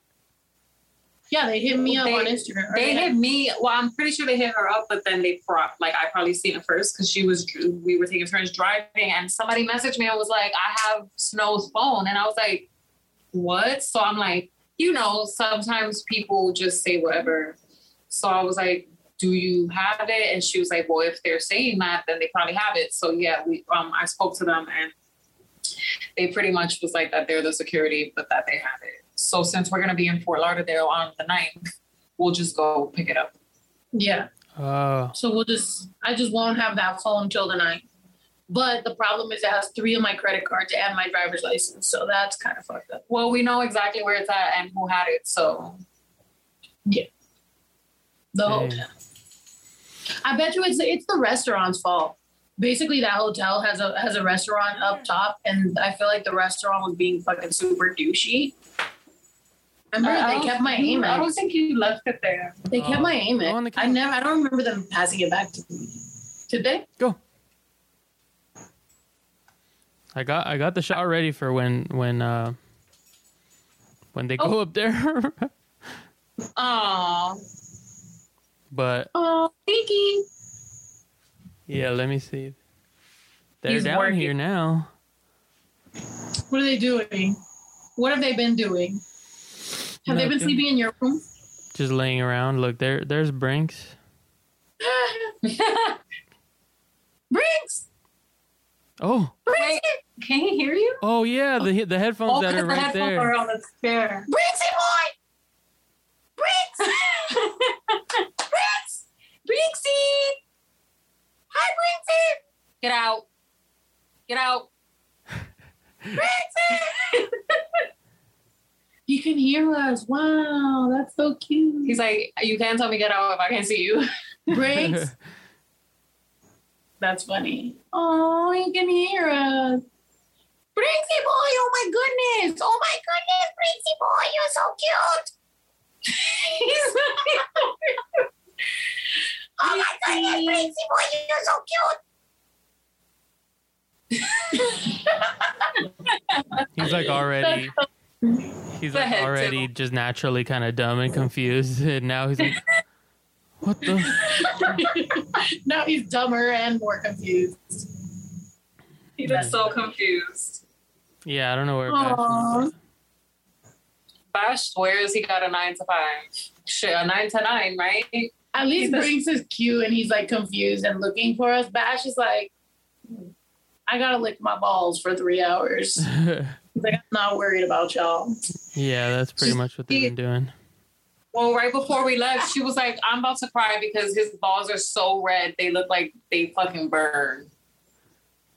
Yeah, they hit me up They- on Instagram. or They hit me. Well, I'm pretty sure they hit her up, but then they pro- like I probably seen it first because she was. We were taking turns driving, and somebody messaged me and was like, "I have Snow's phone," and I was like, "What?" So I'm like, you know, sometimes people just say whatever. So I was like, "Do you have it?" And she was like, "Well, if they're saying that, then they probably have it." So yeah, we um I spoke to them and they pretty much was like that they're the security, but that they have it. So since we're gonna be in Fort Lauderdale on the 9th, we'll just go pick it up. Yeah. Oh, So we'll just I just won't have that phone till the night. But the problem is it has three of my credit cards and my driver's license. So that's kind of fucked up. Well, we know exactly where it's at and who had it, so yeah. The dang. hotel. I bet you it's it's the restaurant's fault. Basically, that hotel has a has a restaurant up top, and I feel like the restaurant was being fucking super douchey. Remember, I they don't kept my think- I don't think you left it there. They kept my Oh, go on the I never. I don't remember them passing it back to me. Did they? go. I got I got the shot ready for when when uh when they go Oh. up there. Oh, but Oh, Pinky. yeah, let me see. They're He's down working. here now. What are they doing? What have they been doing? Have they been sleeping in your room? Just laying around. Look, there there's Brinks. Brinks! Oh, wait, can he hear you? oh yeah, the the headphones Oh, that because are the right headphones there. are on the chair. Brinksy boy! Brinks! Brinks! Brinksy! Hi, Brinksy! Get out! Get out! Brinksy! you can hear us. Wow, that's so cute. He's like, you can't tell me get out if I can't see you. Brinks. That's funny. Oh, he can hear us. Brinksy boy, oh my goodness. Oh my goodness, Brinksy boy, you're so cute. He's Oh my goodness, Brinksy boy, you're so cute. He's like already. He's like already just naturally kind of dumb and confused, and now he's like, "What the?" now he's dumber and more confused. He's just so confused. Yeah, I don't know where. Aw. Bash is. Bash swears he got a nine to five. Shit, a nine to nine, right? At least Brinks is cute and he's like confused and looking for us. Bash is like, I gotta lick my balls for three hours. He's like, I'm not worried about y'all. yeah, that's pretty much what they've been doing. Well, right before we left, she was like, I'm about to cry because his balls are so red. They look like they fucking burn.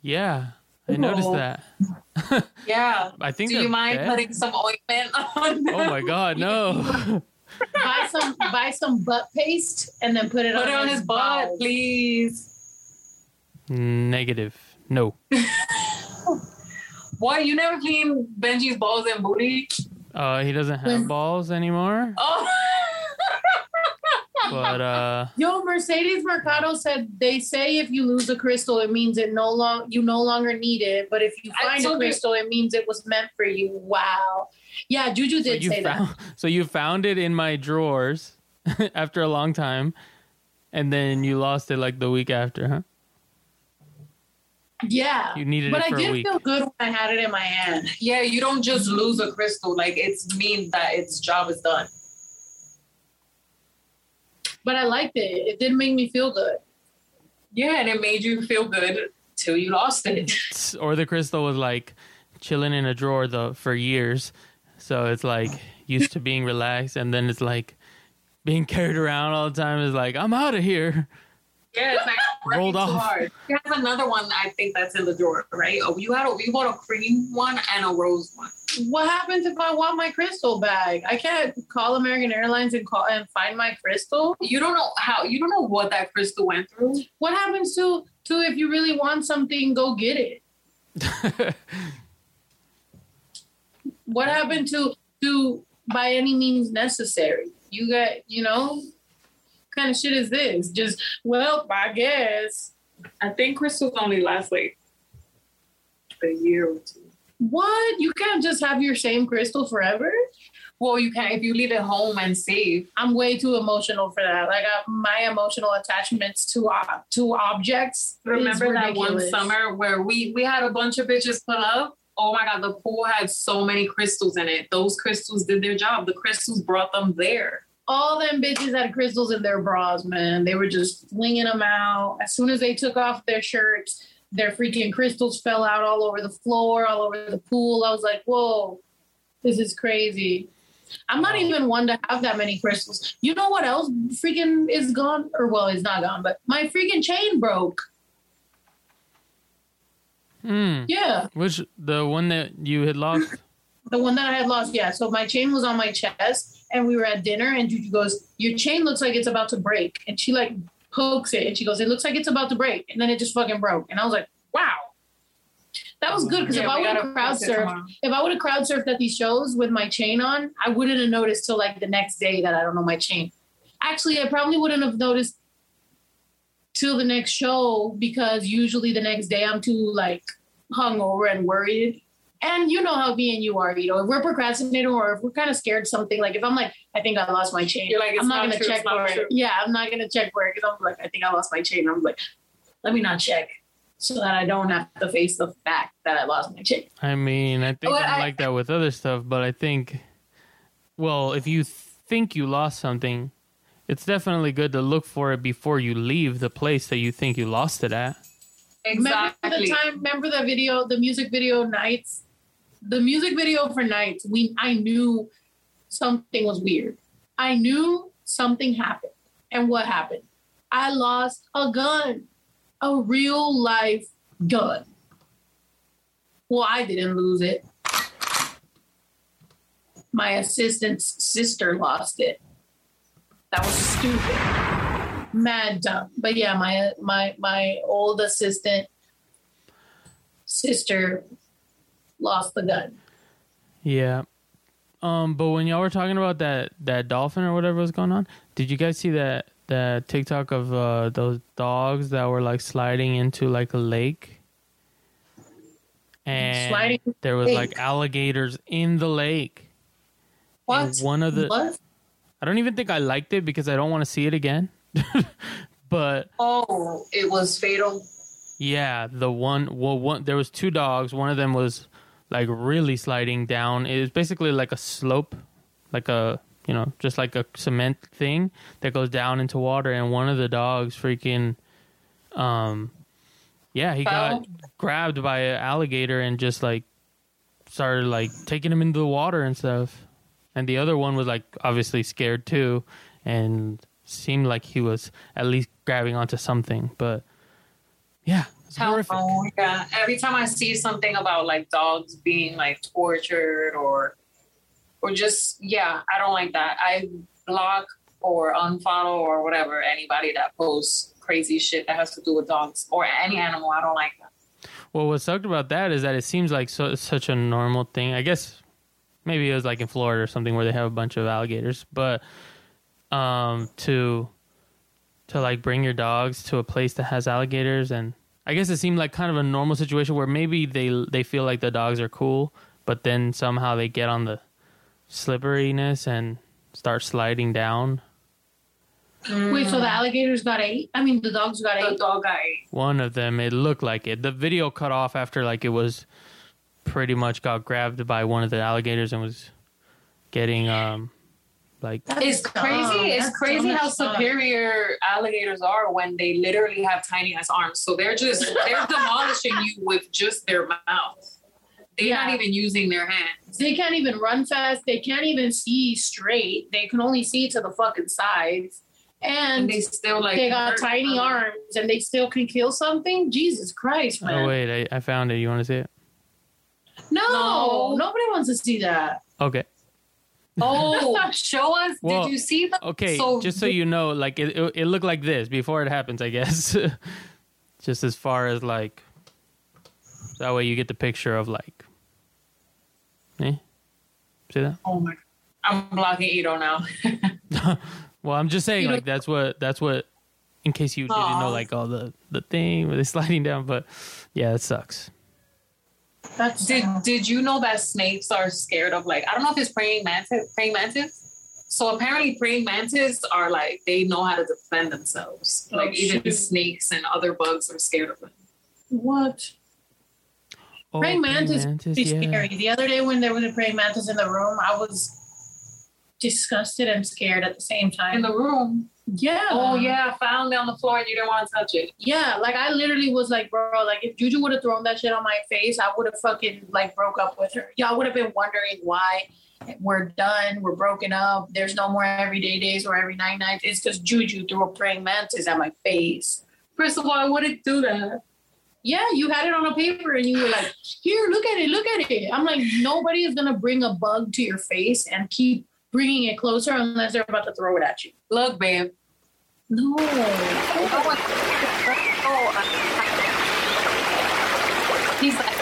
Yeah, I noticed Oh. that. Yeah. I think. Do you mind dead. putting some ointment on? Oh my god, no! buy some buy some butt paste and then put it Put on, it on his butt, balls. please. Negative. No. Why you never clean Benji's balls and booty? Uh, he doesn't have When- balls anymore. Oh. but uh, Yo, Mercedes Mercado said they say if you lose a crystal, it means it no long you no longer need it. But if you I find a told you- crystal, it means it was meant for you. Wow. Yeah, Juju so did you say found so you found it in my drawers after a long time, and then you lost it like the week after, huh? Yeah. You needed But it I did feel good when I had it in my hand. Yeah, you don't just lose a crystal. Like it's means that its job is done. But I liked it. It did make me feel good. Yeah, and it made you feel good till you lost it. or the crystal was like chilling in a drawer though for years so it's like used to being relaxed and then it's like being carried around all the time is like i'm out of here Yeah, it's like Rolled too off. hard. You have another one I think that's in the drawer, right? Oh, you had a you bought a cream one and a rose one. What happens if I want my crystal bag? I can't call American Airlines and call and find my crystal. You don't know how you don't know what that crystal went through. What happens to to if you really want something, go get it? What happened to to by any means necessary? You got you know, kind of shit is this? Just well, I guess. I think crystals only last like a year or two. What? You can't just have your same crystal forever? Well, you can if you leave it home and save. I'm way too emotional for that. Like uh, my emotional attachments to uh, to objects. Remember that one summer where we we had a bunch of bitches pull up? Oh my god, the pool had so many crystals in it. Those crystals did their job. The crystals brought them there. All them bitches had crystals in their bras, man. They were just flinging them out. As soon as they took off their shirts, their freaking crystals fell out all over the floor, all over the pool. I was like, whoa, this is crazy. I'm not even one to have that many crystals. You know what else freaking is gone? Or, well, it's not gone, but my freaking chain broke. Hmm. Yeah. which the one that you had lost The one that I had lost, yeah. So my chain was on my chest, and we were at dinner, and Juju goes, "Your chain looks like it's about to break," and she like pokes it, and she goes, "It looks like it's about to break," and then it just fucking broke, and I was like, "Wow." That was good because if I would have crowd surfed, if I would have crowd surfed at these shows with my chain on, I wouldn't have noticed till like the next day that I don't know my chain. Actually, I probably wouldn't have noticed till the next show because usually the next day I'm too like hungover and worried. And you know how me and you are, you know, if we're procrastinating or if we're kind of scared of something, like if I'm like, I think I lost my chain, You're like, I'm not, not gonna true, check it's not for true. it. Yeah, I'm not gonna check for it because I'm like, I think I lost my chain. I'm like, let me not check so that I don't have to face the fact that I lost my chain. i mean i think i'm I- like that with other stuff but i think well if you think you lost something it's definitely good to look for it before you leave the place that you think you lost it at Exactly. Remember the time? Remember the video, the music video nights, the music video for nights. We I knew something was weird. I knew something happened, and what happened? I lost a gun, a real life gun. Well, I didn't lose it. My assistant's sister lost it. That was stupid mad dumb. But yeah, my my my old assistant sister lost the gun. Yeah. Um, but when y'all were talking about that that dolphin or whatever was going on, did you guys see that that TikTok of uh, those dogs that were like sliding into like a lake? And Sliding there was lake. like alligators in the lake. And What? one of the what? I don't even think I liked it because I don't want to see it again. but Oh, it was fatal. yeah, the one well one there was two dogs. One of them was like really sliding down. It was basically like a slope, like a you know, just like a cement thing that goes down into water and one of the dogs freaking um yeah, he got grabbed by an alligator and just like started like taking him into the water and stuff. And the other one was like obviously scared too and seemed like he was at least grabbing onto something, but yeah, Oh yeah. Every time I see something about like dogs being like tortured or or just yeah, I don't like that. I block or unfollow or whatever anybody that posts crazy shit that has to do with dogs or any animal. I don't like that. Well, what sucked about that is that it seems like so, such a normal thing. I guess maybe it was like in Florida or something where they have a bunch of alligators, but um, to to like bring your dogs to a place that has alligators and I guess it seemed like kind of a normal situation where maybe they they feel like the dogs are cool, but then somehow they get on the slipperiness and start sliding down. Wait, so the alligators got eight? I mean, the dogs got The eight. dog guy. One of them, it looked like it. The video cut off after like it was pretty much got grabbed by one of the alligators and was getting um like It's dumb. crazy. It's That's crazy how as fuck. superior alligators are when they literally have tiny ass arms. So they're just they're demolishing you with just their mouth. They're Yeah. not even using their hands. They can't even run fast. They can't even see straight. They can only see to the fucking sides. And And they still like they got hurt. tiny arms and they still can kill something. Jesus Christ, oh, man! Oh wait, I, I found it. You want to see it? no, No. nobody wants to see that. Okay. Oh, show us. Well, Did you see the Okay, So- just so you know, like it, it, it looked like this before it happens, I guess. just as far as like, that way you get the picture of like, eh? See that? Oh my I'm blocking Ito now. Well, I'm just saying, like that's what that's what. In case you didn't know, like all the the thing with they're sliding down, but yeah, it sucks. That's Did did you know that snakes are scared of like I don't know if it's praying mantis praying mantis? So apparently praying mantis are like they know how to defend themselves. Oh, Like even shoot. snakes and other bugs are scared of them. what? Oh, praying mantis, mantis, is yeah. scary. The other day when there was a praying mantis in the room, I was disgusted and scared at the same time. In the room. Yeah. Oh yeah, I found it on the floor and you didn't want to touch it. Yeah, like I literally was like, bro, like if Juju would have thrown that shit on my face, I would have fucking like broke up with her. Y'all would have been wondering why we're done, we're broken up. There's no more everyday days or every night nights. It's because Juju threw a praying mantis at my face. First of all, I wouldn't do that. Yeah, you had it on a paper and you were like, here, look at it, look at it. I'm like, nobody is gonna bring a bug to your face and keep bringing it closer unless they're about to throw it at you. Look, babe. No. He's like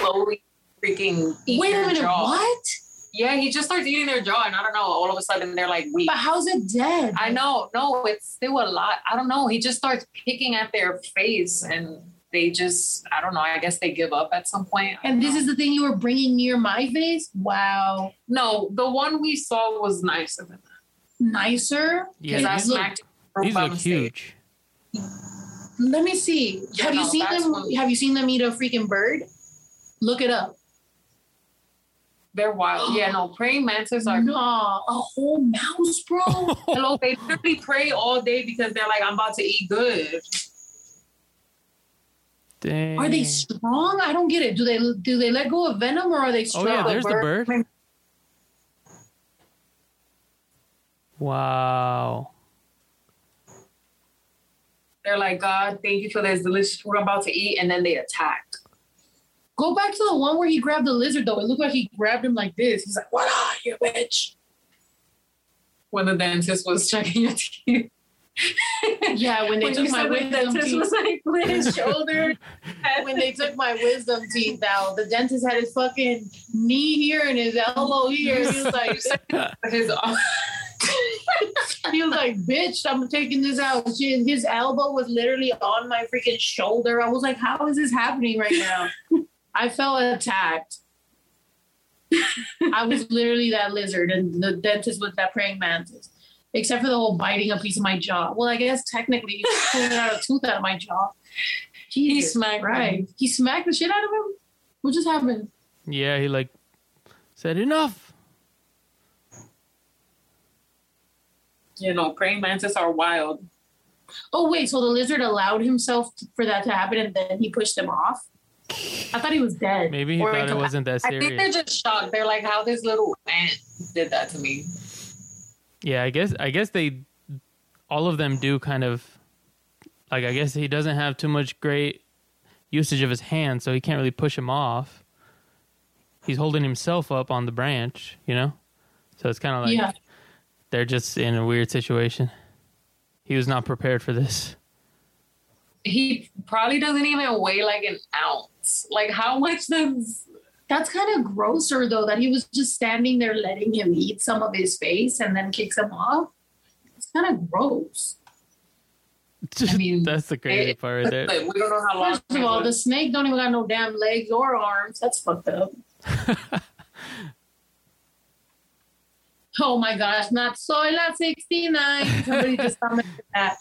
slowly freaking eating Wait a their minute, jaw. what? Yeah, he just starts eating their jaw, and I don't know. All of a sudden, they're like weak. But how's it dead? I know, no, it's still a lot. I don't know. He just starts picking at their face, and they just, I don't know. I guess they give up at some point. And this know. is the thing you were bringing near my face? Wow. no, the one we saw was nicer than that. Nicer? Yeah, Because I these look- it These look huge. Let me see. Yeah, have you seen them one- have you seen them eat a freaking bird? Look it up. They're wild. Yeah, no, praying mantis are. No, a whole mouse, bro. Hello, they literally pray all day because they're like, I'm about to eat good. Dang. Are they strong? I don't get it. Do they do they let go of venom or are they oh, strong? Oh strong? yeah, there's the bird. Wow. They're like, God, thank you for this delicious food I'm about to eat, and then they attack. Go back to the one where he grabbed the lizard though. It looked like he grabbed him like this. He's like, What are you, bitch? When the dentist was checking your teeth. Yeah, when they When took my wisdom teeth. was like with his shoulder. when they took my wisdom teeth out, the dentist had his fucking knee here and his elbow here. He was like, his he was like, bitch, I'm taking this out. She, his elbow was literally on my freaking shoulder. I was like, how is this happening right now? I felt attacked. I was literally that lizard, and the dentist was that praying mantis. Except for the whole biting a piece of my jaw. Well, I guess technically you pulled out a tooth out of my jaw. he smacked Right. right. He smacked the shit out of him? What just happened? Yeah, he like said enough. You know, praying mantis are wild. Oh, wait. So the lizard allowed himself for that to happen and then he pushed him off? I thought he was dead. Maybe he Or thought it wasn't that I think they're just shocked. They're like, how this little ant did that to me. Yeah, I guess I guess they all of them do kind of like I guess he doesn't have too much great usage of his hands, so he can't really push him off. He's holding himself up on the branch, you know? So it's kind of like yeah. they're just in a weird situation. He was not prepared for this. He probably doesn't even weigh like an ounce. Like, how much does. That's kind of grosser, though, that he was just standing there letting him eat some of his face and then kicks him off. It's kind of gross. I mean, that's the crazy it- part right there. But we don't know how long. First of all, the snake don't even got no damn legs or arms. That's fucked up. Oh my gosh, not Soy La 69. Somebody just commented that.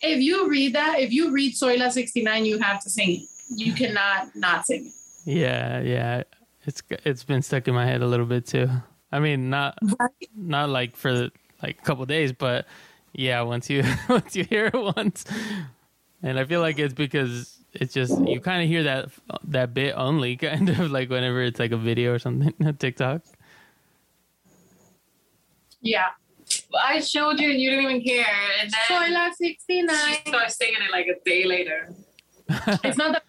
If you read that, if you read Soy La 69, you have to sing it. You cannot not sing it. Yeah, yeah. It's it's been stuck in my head a little bit too. I mean, not Right? not like for like a couple days, but yeah, once you once you hear it once, and I feel like it's because it's just you kind of hear that that bit only, kind of like whenever it's like a video or something, on TikTok. Yeah. I showed you and you didn't even care, and then Soy La 69. she started singing it like a day later. It's not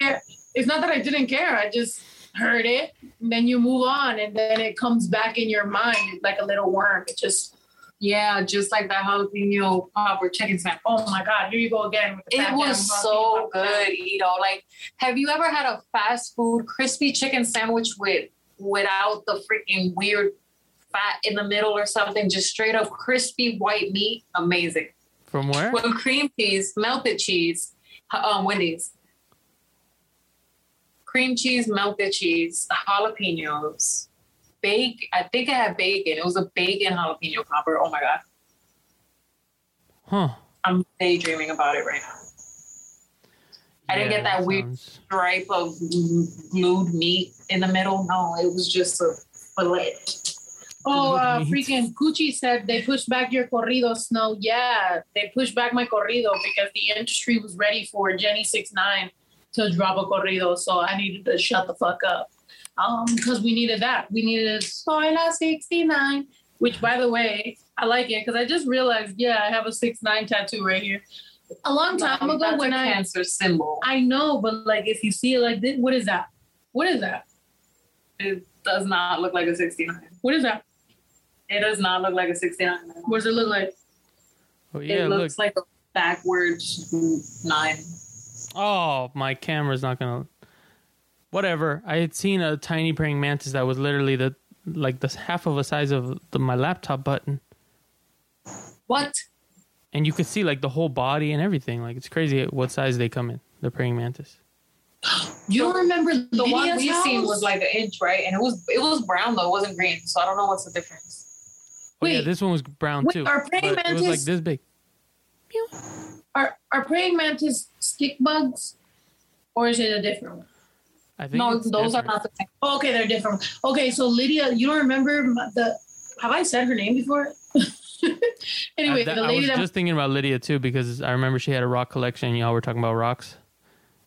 that it's not that I didn't care. I just heard it. And then you move on and then it comes back in your mind like a little worm. It just Yeah, just like that jalapeno popper chicken sandwich. oh my god, here you go again. with the It was so jalapeno. good, Ito. Like, have you ever had a fast food crispy chicken sandwich with without the freaking weird fat in the middle or something? Just straight up crispy white meat. Amazing. From where? With cream cheese, melted cheese, um, Wendy's. Cream cheese, melted cheese, jalapenos, bake. I think it had bacon. It was a bacon jalapeno popper. Oh my god, Huh? I'm daydreaming about it right now. I didn't Yeah, get that weird sounds- stripe of glued meat in the middle. No, it was just a fillet. Oh, uh, freaking Gucci said they pushed back your corrido snow. Yeah, they pushed back my corrido because the industry was ready for Jenny Six Nine to drop a corrido, so I needed to shut the fuck up. Um, because we needed that. We needed Soy La 69, which by the way, I like it because I just realized, yeah, I have a 69 tattoo right here. A long time ago That's when a I cancer symbol. I know, but like if you see it like this, what is that? What is that? It does not look like a 69. What is that? It does not look like a 69. What does it look like? Oh yeah, it look. looks like a backwards nine. Oh, my camera's not gonna. Whatever. I had seen a tiny praying mantis that was literally the like the half of a size of the, my laptop button, What? and you could see like the whole body and everything. Like it's crazy what size they come in. The praying mantis. You don't remember The one we house? seen was like an inch, right? And it was it was brown though, it wasn't green. So I don't know what's the difference. Oh yeah, Wait. this one was brown Wait, too. are praying but it was like this big. Are are praying mantis stick bugs, or is it a different one? I think No, those are not the same. Oh, okay, they're different. Okay, so Lydia, you don't remember the? Have I said her name before? anyway, I, that- the I was that just thinking about Lydia too because I remember she had a rock collection. and Y'all were talking about rocks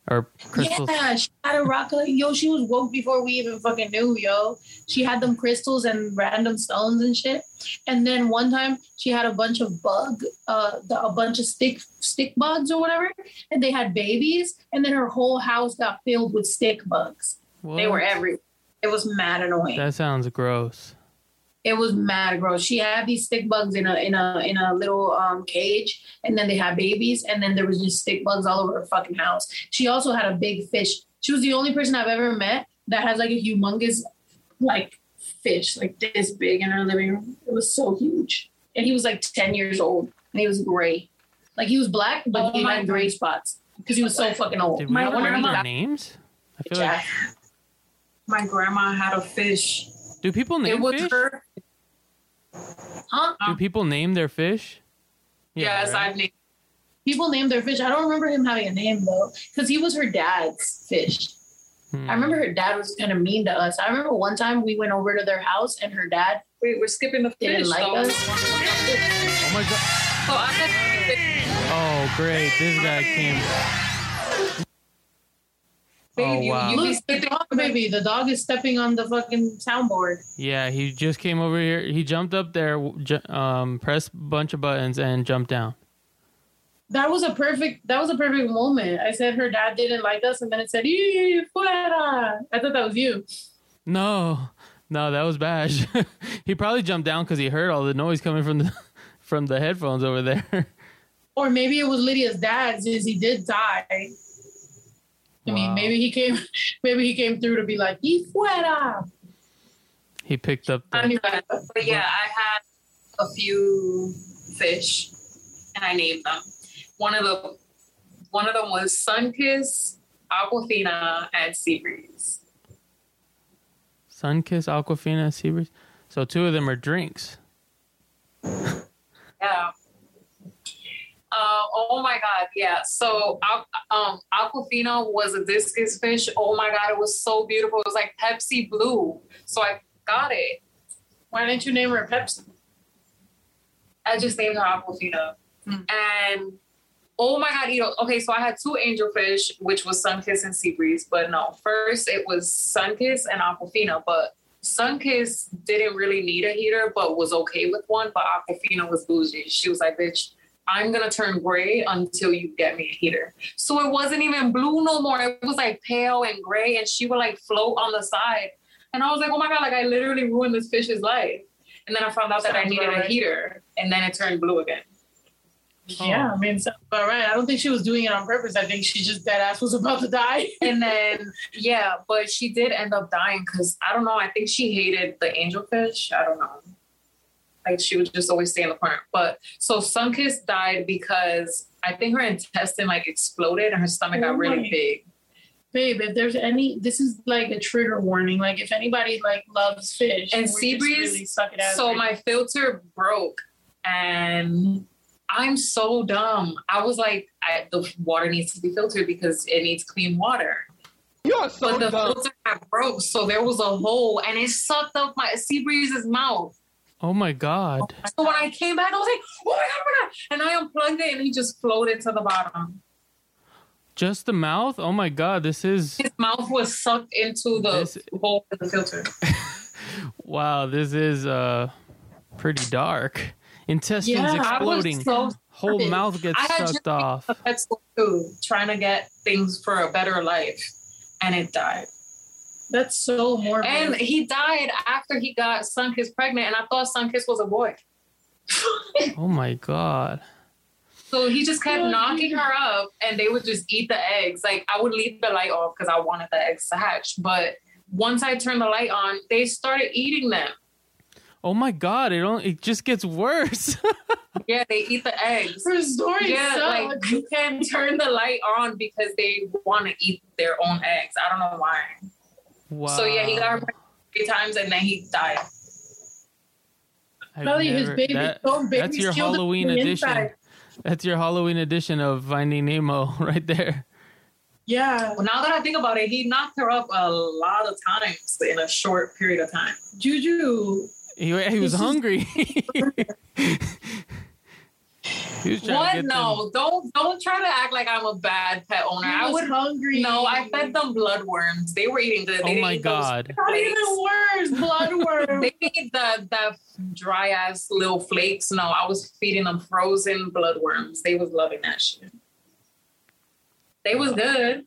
or crystals. Yeah, she had a rock. Yo, she was woke before we even fucking knew, yo. She had them crystals and random stones and shit. And then one time she had a bunch of bug, uh, the, a bunch of stick stick bugs or whatever, and they had babies. And then her whole house got filled with stick bugs. They were What? everywhere. It was mad annoying. That sounds gross. It was mad gross. She had these stick bugs in a in a in a little um cage, and then they had babies, and then there was just stick bugs all over her fucking house. She also had a big fish. She was the only person I've ever met that has like a humongous like fish, like this big in her living room. It was so huge, and he was like ten years old, and he was gray, like he was black, but Oh he my had gray spots because he was so fucking old. Did we My ever learn grandma- their names? I feel like My grandma had a fish. do people It name was fish? her. Huh? Do people name their fish? yes, right? I've named People name their fish. I don't remember him having a name though, because he was her dad's fish. Hmm. I remember her dad was kind of mean to us. I remember one time we went over to their house and her dad Wait, we're skipping the Didn't fish. like though. us? Oh my god! So I had Oh great! This guy came. Oh you- wow! you- Look, the dog, baby, the dog is stepping on the fucking soundboard. Yeah, he just came over here. He jumped up there, ju- um, pressed a bunch of buttons, and jumped down. That was a perfect. That was a perfect moment. I said her dad didn't like us, and then it said "Y fuera." I thought that was you. No, no, that was Bash. he probably jumped down because he heard all the noise coming from the from the headphones over there. Or maybe it was Lydia's dad, since he did die. I mean, maybe he came. Maybe he came through to be like "Y fuera." He picked up. I The, knew But yeah, I had a few fish and I named them. one of the one of them was Sunkist, Aquafina, and Seabreeze. Sunkist, Aquafina, Seabreeze. So two of them are drinks. Yeah. Uh, oh my god, yeah. So um, Aquafina was a discus fish. Oh my god, it was so beautiful. It was like Pepsi blue. So I got it. Why didn't you name her Pepsi? I just named her Aquafina. Hmm. And oh my god, you know, okay, so I had two angelfish, which was Sunkist and Seabreeze, but no, first it was Sunkist and Aquafina, but Sunkist didn't really need a heater, but was okay with one. But Aquafina was bougie. She was like, bitch, I'm gonna turn gray until you get me a heater. So it wasn't even blue no more. It was like pale and gray, and she would like float on the side. And I was like, oh my god, like I literally ruined this fish's life. And then I found out that I needed a heater, and then it turned blue again. Yeah, I mean, sounds about right. I don't think she was doing it on purpose. I think she just dead ass was about to die. And then yeah, but she did end up dying because I don't know. I think she hated the angelfish. I don't know. Like she would just always stay in the corner. But so Sunkist died because I think her intestine like exploded and her stomach Oh got really my. big. Babe, if there's any, this is like a trigger warning. Like if anybody like loves fish And we're just Seabreeze, really sucking So right my filter broke and I'm so dumb. I was like, I, the water needs to be filtered because it needs clean water. You're so but the dumb. filter got broke, so there was a hole and it sucked up my Seabreeze's mouth. Oh my god. So when I came back, I was like, oh my god, oh my god. And I unplugged it and he just floated to the bottom. Just the mouth? Oh my god, this is His mouth was sucked into the This- hole in the filter. wow, this is uh pretty dark. Intestines Yeah, exploding. So Whole mouth gets sucked off. school too, trying to get things for a better life. And it died. That's so morbid. And he died after he got Sunkist pregnant, and I thought Sunkist was a boy. Oh my god. So he just kept knocking her up, and they would just eat the eggs. Like I would leave the light off because I wanted the eggs to hatch. But once I turned the light on, they started eating them. Oh my god, it only it just gets worse. Yeah, they eat the eggs. her story Yeah, sucks. like you can turn the light on because they want to eat their own eggs. I don't know why. Wow. So yeah, he got her pregnant three times, and then he died. I've Probably his baby, that- own baby that's your Halloween edition. inside. That's your Halloween edition of Finding Nemo right there. Yeah, Well, now that I think about it, he knocked her up a lot of times in a short period of time. Juju. He, he was This is- hungry. he was trying to What? get No, don't don't try to act like I'm a bad pet owner. He I was would hungry. no. I fed them bloodworms. They were eating good. them. They Oh didn't my god. Not even flakes. worse. Bloodworm. They eat the that dry ass little flakes. No, I was feeding them frozen bloodworms. They was loving that shit. They was good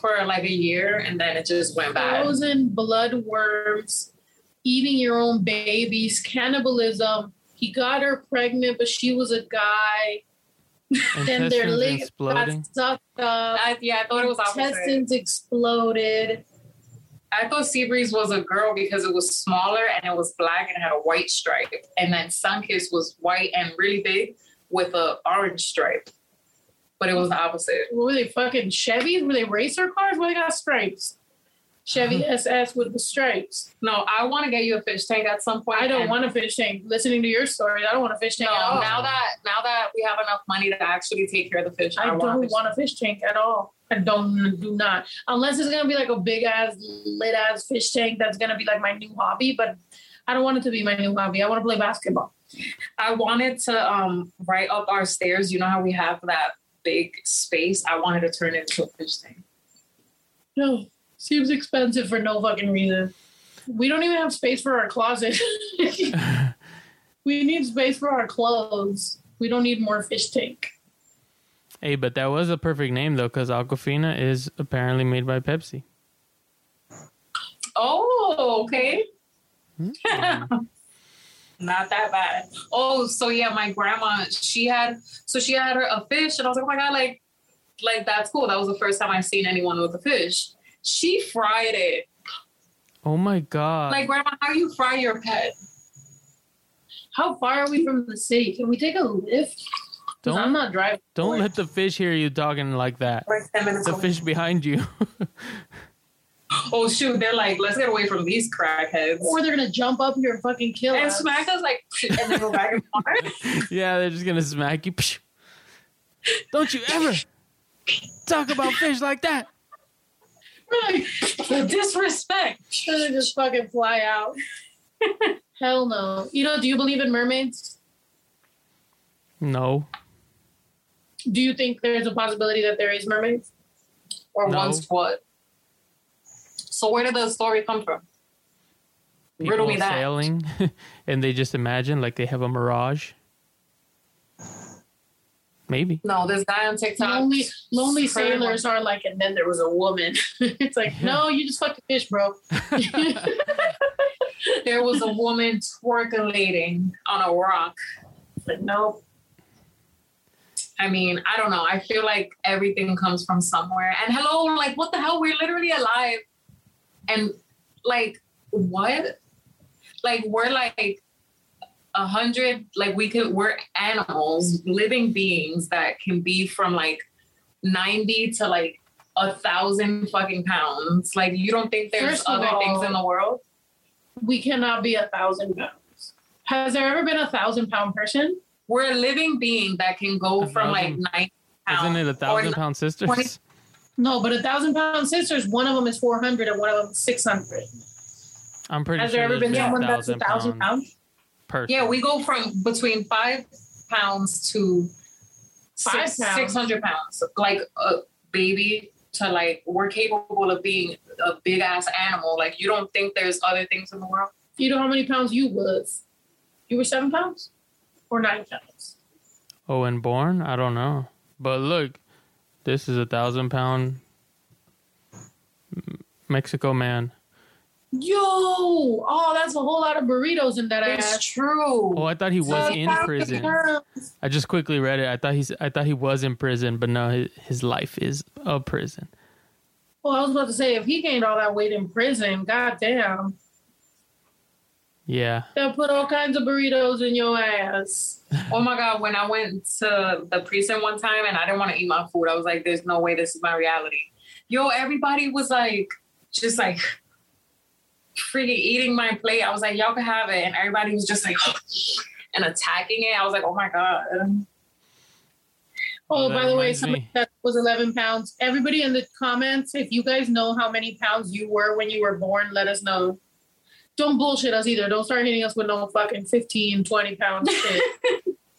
for like a year, and then it just went bad. Frozen bloodworms, eating your own babies, cannibalism. He got her pregnant, but she was a guy. Then their Intestines legs exploding. got sucked up. I, yeah, I thought it was opposite. Intestines exploded. I thought Seabreeze was a girl because it was smaller and it was black and it had a white stripe. And then Sunkist was white and really big with a orange stripe. But it was the opposite. Were they fucking Chevys? Were they racer cars? Why they got stripes? Chevy SS with the stripes. No, I want to get you a fish tank at some point. I don't and- want a fish tank. Listening to your story, I don't want a fish tank No, at all. now that now that we have enough money to actually take care of the fish, I, I, want, a don't fish want a fish tank at all. I don't do not. Unless it's gonna be like a big ass lit ass fish tank that's gonna be like my new hobby, but I don't want it to be my new hobby. I want to play basketball. I wanted to um right up our stairs. You know how we have that big space? I wanted to turn it into a fish tank. No, seems expensive for no fucking reason. We don't even have space for our closet. we need space for our clothes. We don't need more fish tank. Hey, but that was a perfect name though, because Aquafina is apparently made by Pepsi. Oh, okay. Hmm. Not that bad. Oh, so yeah, my grandma, she had so she had her a fish, and I was like, oh my god, like, like that's cool. That was the first time I've seen anyone with a fish. She fried it. Oh my god. Like, grandma, how you fry your pet? How far are we from the city? Can we take a lift? Because I'm Don't driving. don't let the fish hear you talking like that. Like 10 minutes The away. fish behind you. Oh shoot, they're like, let's get away from these crackheads. Or they're gonna jump up here and fucking kill and us. smack us like and then go back and forth. yeah, they're just gonna smack you. Don't you ever talk about fish like that. Like, the disrespect. Should they just fucking fly out. Hell no. You know, do you believe in mermaids? No. Do you think there's a possibility that there is mermaids? Or No. once what? So where did the story come from? People Riddle me that. sailing and they just imagine like they have a mirage. Maybe. No, this guy on TikTok. Lonely, lonely sailors are like, and then there was a woman. it's like, no, you just fucked a fish, bro. There was a woman twerkulating on a rock. like, no. I mean, I don't know. I feel like everything comes from somewhere. And hello, like, what the hell? We're literally alive. And like, what? Like, we're like a hundred, like, we could, we're animals, living beings that can be from like 90 to like a thousand fucking pounds. Like, you don't think there's First other all- things in the world? We cannot be a thousand pounds. Has there ever been a thousand pound person? We're a living being that can go A from like thousand- 90 pounds. Isn't it a thousand pound sisters? 20 No, but a thousand pound sisters, one of them is 400 and one of them is 600. I'm pretty Has sure there ever there's been someone that's a thousand thousand pound pounds? Person. Yeah, we go from between five pounds to Five 600 pounds. Like a baby to like, we're capable of being a big ass animal. Like, you don't think there's other things in the world? You know how many pounds you was? You were seven pounds or nine pounds? Oh, and born? I don't know. But look, this is a thousand pound Mexico man. Yo, oh, that's a whole lot of burritos in that It's ass. true. Oh, I thought he was So in prison. I just quickly read it. I thought he's. I thought he was in prison, but no, his, his life is a prison. Well, I was about to say, if he gained all that weight in prison, goddamn, Yeah. they'll put all kinds of burritos in your ass. Oh my God, when I went to the precinct one time and I didn't want to eat my food, I was like, there's no way this is my reality. Yo, everybody was like, just like freaking eating my plate. I was like, y'all can have it. And everybody was just like, and attacking it. I was like, oh my God. Oh, That by the way, somebody me. that was 11 pounds. Everybody in the comments, if you guys know how many pounds you were when you were born, let us know. Don't bullshit us either. Don't start hitting us with no fucking 15, 20 pound shit.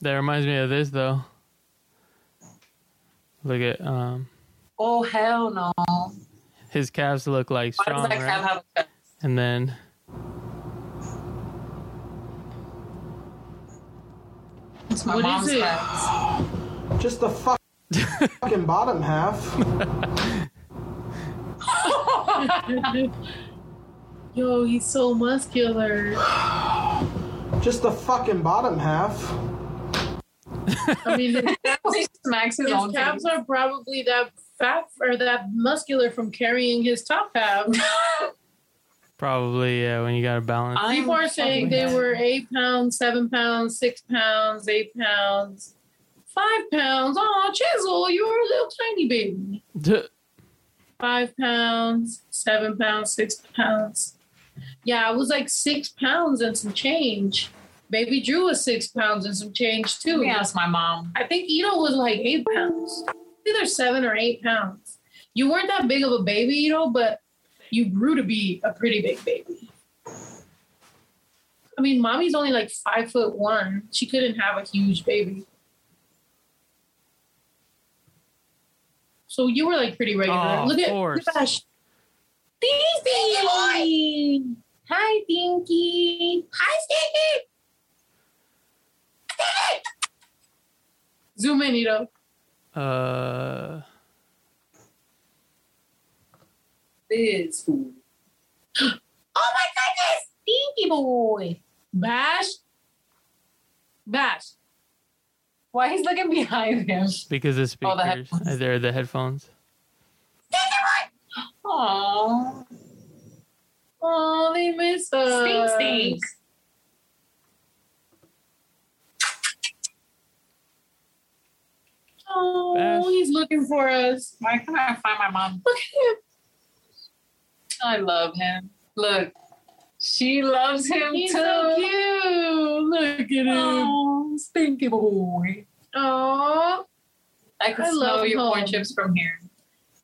That reminds me of this though. Look at um Oh, hell no. his calves look like Why strong, does that right? cat have a And then It's my What is mom's it? cat. Just the fuck, fucking bottom half. Yo, he's so muscular. Just the fucking bottom half. I mean, his, he smacks his, his own calves calves. are probably that fat or that muscular from carrying his top half. probably yeah, when you gotta balance. I'm People are saying they fucking- were eight pounds, seven pounds, six pounds, eight pounds, five pounds. Oh, Chisel, you're a little tiny baby. Five pounds, seven pounds, six pounds. Yeah, I was like six pounds and some change. Baby Drew was six pounds and some change too. Let me my mom. I think Ito was like eight pounds. Either seven or eight pounds. You weren't that big of a baby, Ito, but you grew to be a pretty big baby. I mean, mommy's only like five foot one. She couldn't have a huge baby. So you were like pretty regular. Oh, look at course. gosh. Dinky! Hi, Dinky. Hi, Stinky. Zoom in, Ito. Uh, This food. Oh my goodness! Stinky boy. Bash. Bash. Why he's looking behind him? because the Oh, the speakers, headphones. uh, they're the headphones. Aww. Oh, they miss us. Stink, stink. Oh, Bash. he's looking for us. Why can't I find my mom? Look at him. I love him. Look, she loves him He's too. so cute. Look at him. Oh, stinky boy. Oh, I can I smell love your corn chips from here.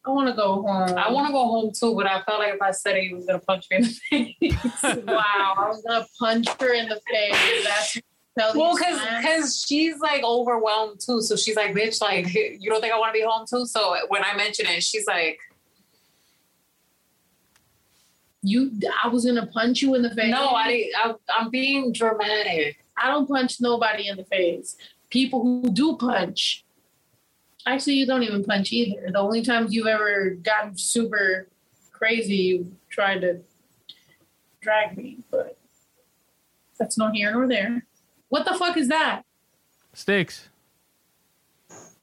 I want to go home. I want to go home too, but I felt like if I said it, he was gonna punch me in the face. Wow, I was gonna punch her in the face. That's well, because because she's like overwhelmed too. So she's like, bitch, like you don't think I want to be home too? So when I mention it, she's like, you, I was gonna punch you in the face. no, I, didn't- I I'm being dramatic. I don't punch nobody in the face. People who do punch, actually, you don't even punch either. The only times you've ever gotten super crazy, you tried to drag me, but that's not here nor there. What the fuck is that? Sticks.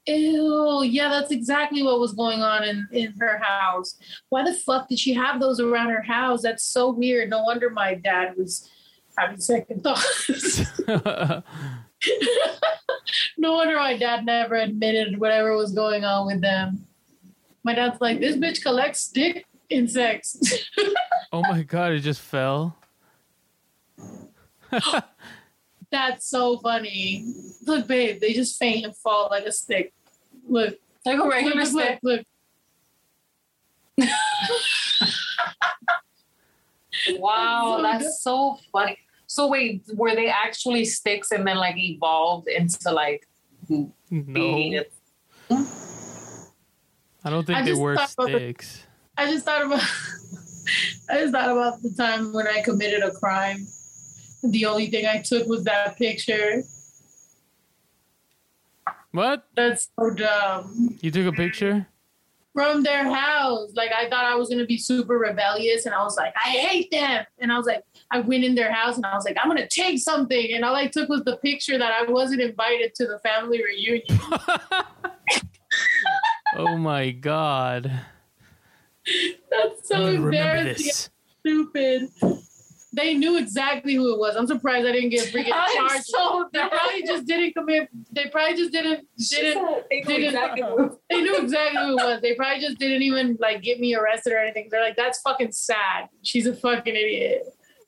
Ew, yeah, that's exactly what was going on in, in her house. Why the fuck did she have those around her house? That's so weird. No wonder my dad was having second thoughts. no wonder my dad never admitted whatever was going on with them. My dad's like, this bitch collects stick insects. oh my god, it just fell. That's so funny. Look, babe, they just faint and fall like a stick. Look, Like a regular look, stick. look. Wow, that's so funny. So wait, were they actually sticks and then like evolved into like No, being a I don't think I they were thought about the- sticks. I just thought about I just thought about the time when I committed a crime. The only thing I took was that picture. What? That's so dumb. You took a picture? From their house. Like I thought I was gonna be super rebellious and I was like, I hate them. And I was like, I went in their house and I was like, I'm gonna take something. And all I took was the picture that I wasn't invited to the family reunion. oh my god. That's so embarrassing. Stupid. They knew exactly who it was. I'm surprised I didn't get freaking charged. so They probably just didn't commit. They probably just didn't didn't. They know didn't- exactly They knew exactly who it was. They probably just didn't even like get me arrested or anything. They're like, that's fucking sad. She's a fucking idiot.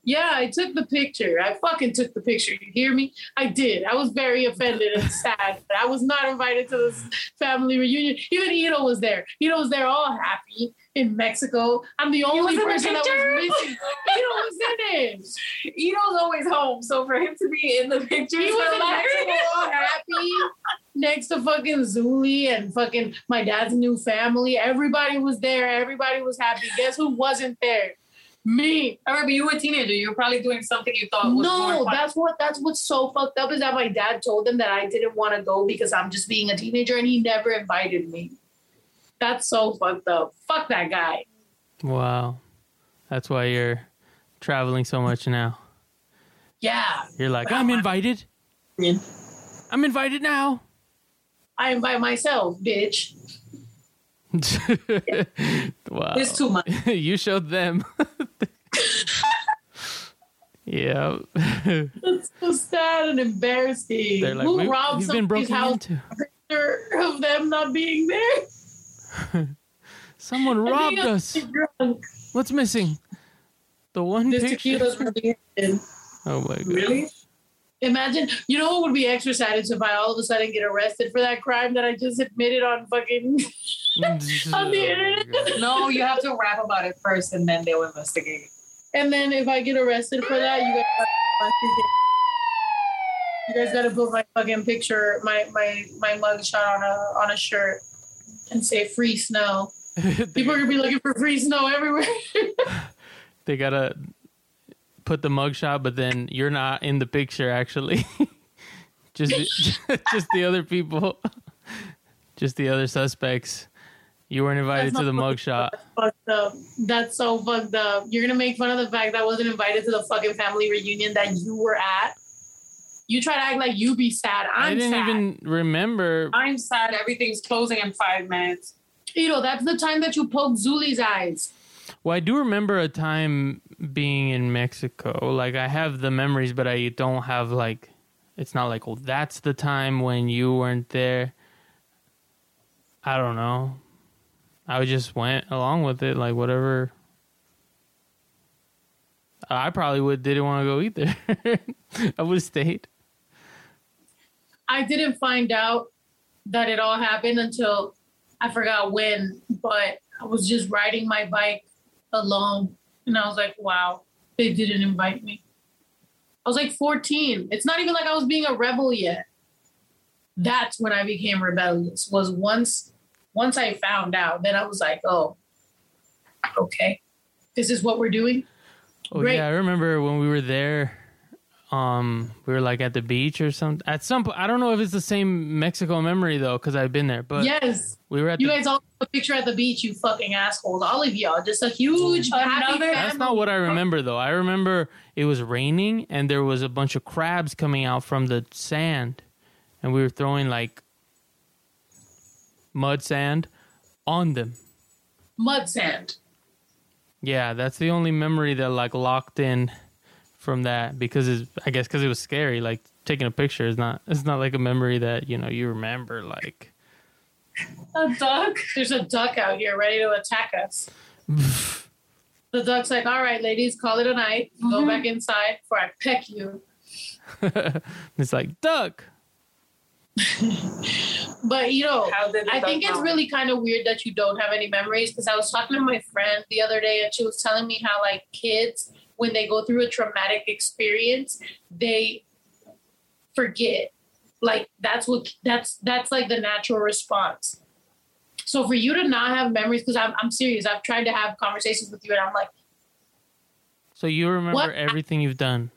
Yeah, I took the picture. I fucking took the picture. You hear me? I did. I was very offended and sad. But I was not invited to this family reunion. Even Ito was there. Ito was there all happy in Mexico. I'm the only in the person that was missing. Ito was in it. Ito's always home, so for him to be in the picture, He was in. Mexico all happy next to fucking Zuli and fucking my dad's new family. Everybody was there. Everybody was happy. Guess who wasn't there? Me. I remember you were a teenager. You were probably doing something you thought was No, more that's what that's what's so fucked up is that my dad told them that I didn't want to go because I'm just being a teenager and he never invited me. That's so fucked up. Fuck that guy. Wow. That's why you're traveling so much now. Yeah. You're like, I'm invited. I'm invited now. I invite myself, bitch. wow. It's too much. you showed them. yeah. That's so sad and embarrassing. They're like, Who we, robbed we've been broken house into. of them not being there? Someone robbed us. What's missing? The one This picture. tequila's really good. Oh my god. Really? Imagine, you know what would be extra sad is if I all of a sudden get arrested for that crime that I just admitted on fucking mm, on the Oh internet. No, you have to rap about it first, and then they'll investigate. And then if I get arrested for that, you guys you guys gotta put my fucking picture, my my my mug shot on a on a shirt and say free snow. People are gonna be looking for free snow everywhere. they gotta put the mugshot, but then you're not in the picture actually. just just the other people, just the other suspects. You weren't invited to the mugshot. fucked up. That's so fucked up. You're gonna make fun of the fact that I wasn't invited to the fucking family reunion that you were at. You try to act like you be sad. I'm I didn't sad. even remember. I'm sad. Everything's closing in five minutes. You know, that's the time that you poke Zuli's eyes. Well, I do remember a time being in Mexico. Like I have the memories, but I don't have like. It's not like, oh, that's the time when you weren't there. I don't know. I just went along with it, like whatever. I probably would didn't want to go either. I would stayed. I didn't find out that it all happened until I forgot when, but I was just riding my bike alone and I was like, wow, they didn't invite me. I was like 14. It's not even like I was being a rebel yet. That's when I became rebellious. Was once once I found out, then I was like, oh, okay. This is what we're doing. Oh Great. yeah, I remember when we were there. Um, we were like at the beach or something. At some point, I don't know if it's the same Mexico memory though, because I've been there. But yes. we were at You the guys all have a picture at the beach, you fucking assholes. All of y'all. Just a huge happy Another- That's not what I remember though. I remember it was raining and there was a bunch of crabs coming out from the sand, and we were throwing like mud sand on them. mud sand. Yeah, that's the only memory that like locked in from that because it's I guess because it was scary. Like taking a picture is not it's not like a memory that you know you remember like. A duck? There's a duck out here ready to attack us. the duck's like, all right, ladies, call it a night. Go mm-hmm. back inside before I peck you. it's like duck. But you know, How did the I think duck it's really kind of weird that you don't have any memories because I was talking to my friend the other day and she was telling me how like kids when they go through a traumatic experience, they forget. Like that's what that's that's like the natural response. So for you to not have memories, because I'm I'm serious, I've tried to have conversations with you and I'm like, So you remember What? everything you've done.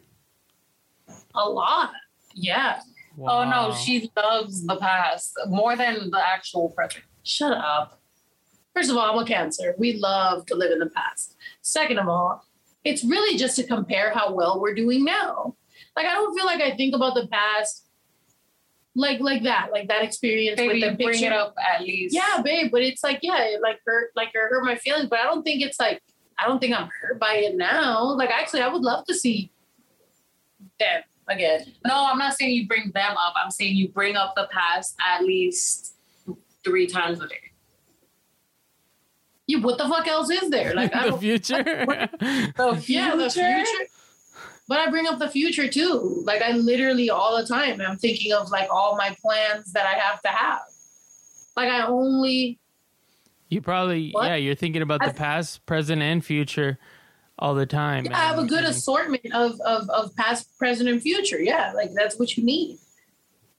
a lot. Yeah. Oh no, she loves the past more than the actual present. Shut up. First of all, I'm a cancer. We love to live in the past. Second of all, it's really just to compare how well we're doing now. Like I don't feel like I think about the past like like that, like that experience Baby, with the bring it up at least. Yeah, babe, but it's like yeah, it like hurt like it hurt my feelings, but I don't think it's like I don't think I'm hurt by it now. Like actually, I would love to see them again. No, I'm not saying you bring them up. I'm saying you bring up the past at least three times a day. Yeah, what the fuck else is there? Like I the don't future. The Yeah, the future. But I bring up the future too. Like I literally all the time I'm thinking of like all my plans that I have to have. Like I only you probably What? yeah. You're thinking about the past, present, and future all the time. yeah, I have a good and- assortment of, of of past, present, and future. Yeah, like that's what you need.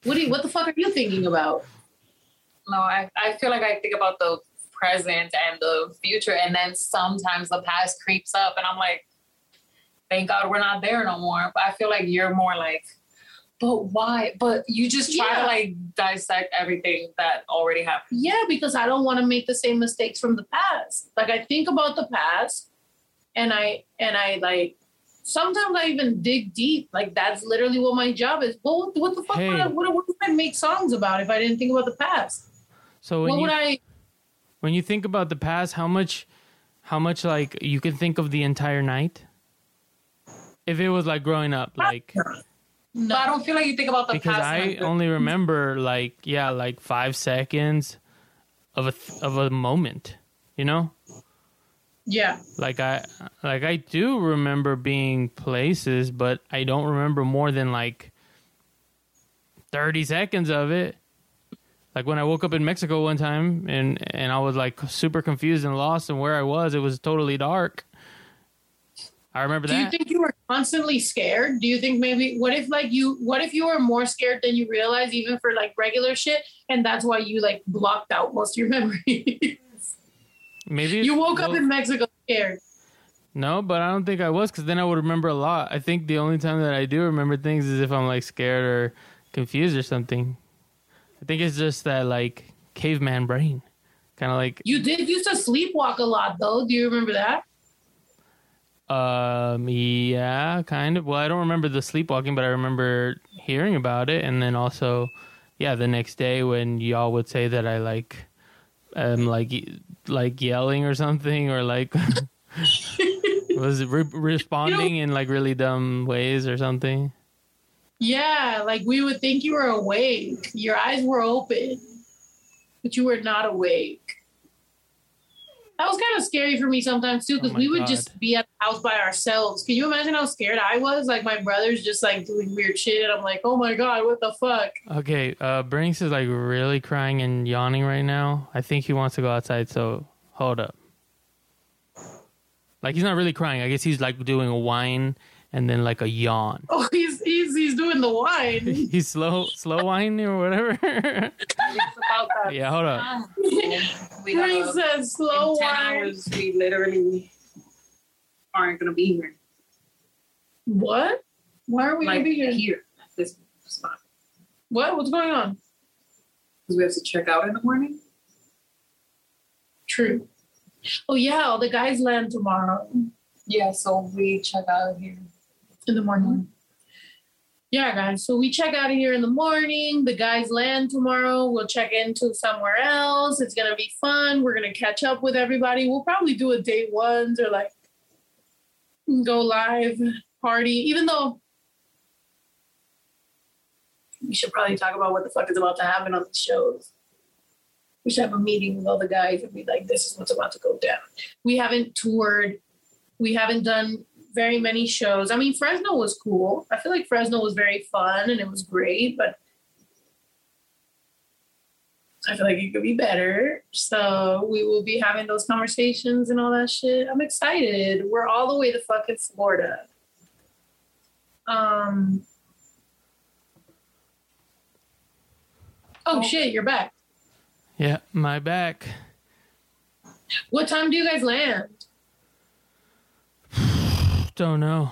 What do you, what the fuck are you thinking about? No, I, I feel like I think about the present and the future, and then sometimes the past creeps up, and I'm like, thank God we're not there no more. But I feel like you're more like, but why? But you just try Yeah. to like dissect everything that already happened. Yeah, because I don't want to make the same mistakes from the past. Like I think about the past and I and I like sometimes I even dig deep. Like that's literally what my job is. Well, what, what the fuck would, I, what, what would I make songs about if I didn't think about the past? So when what you would I when you think about the past, how much how much like you can think of the entire night? If it was like growing up, like no. I don't feel like you think about the because past. I like, only remember like yeah, like five seconds of a th- of a moment, you know. yeah. Like I like I do remember being places, but I don't remember more than like thirty seconds of it. Like when I woke up in Mexico one time and and I was like super confused and lost and where I was, it was totally dark. I remember that. Do you think you were constantly scared? Do you think maybe what if like you what if you were more scared than you realize even for like regular shit and that's why you like blocked out most of your memories? Maybe you woke up in Mexico scared. No, but I don't think I was because then I would remember a lot. I think the only time that I do remember things is if I'm like scared or confused or something. I think it's just that like caveman brain, kind of like You did used to sleepwalk a lot though. Do you remember that? um yeah, kind of. Well, I don't remember the sleepwalking, but I remember hearing about it, and then also yeah, the next day when y'all would say that I like um like like yelling or something or like was re- responding in like really dumb ways or something. Yeah, like we would think you were awake. Your eyes were open. but you were not awake. That was kind of scary for me sometimes too, because Oh we would God. just be at the house by ourselves. Can you imagine how scared I was? Like my brother's just like doing weird shit, and I'm like, oh my god, what the fuck? Okay, uh, Brinks is like really crying and yawning right now. I think he wants to go outside, so hold up. Like he's not really crying. I guess he's like doing a whine and then like a yawn. Oh, he's he's he's doing the wine. He's slow, slow wine or whatever. It's about that. yeah, hold up. time. We Frank gotta, says slow in 10 wine. hours, we literally aren't going to be here. What? Why are we like gonna be here? here at this spot. What? What's going on? Because we have to check out in the morning. True. Oh yeah, all the guys land tomorrow Yeah, so we check out here. In the morning. Yeah, guys. So we check out of here in the morning. The guys land tomorrow. We'll check into somewhere else. It's gonna be fun. We're gonna catch up with everybody. We'll probably do a day ones or like go live party. Even though we should probably talk about what the fuck is about to happen on the shows. We should have a meeting with all the guys and be like, this is what's about to go down. We haven't toured. We haven't done very many shows. I mean, Fresno was cool. I feel like Fresno was very fun and it was great, but I feel like it could be better. So we will be having those conversations and all that shit. I'm excited. We're all the way to fucking Florida. Um. Oh shit, you're back. Yeah, my back. What time do you guys land? Don't know.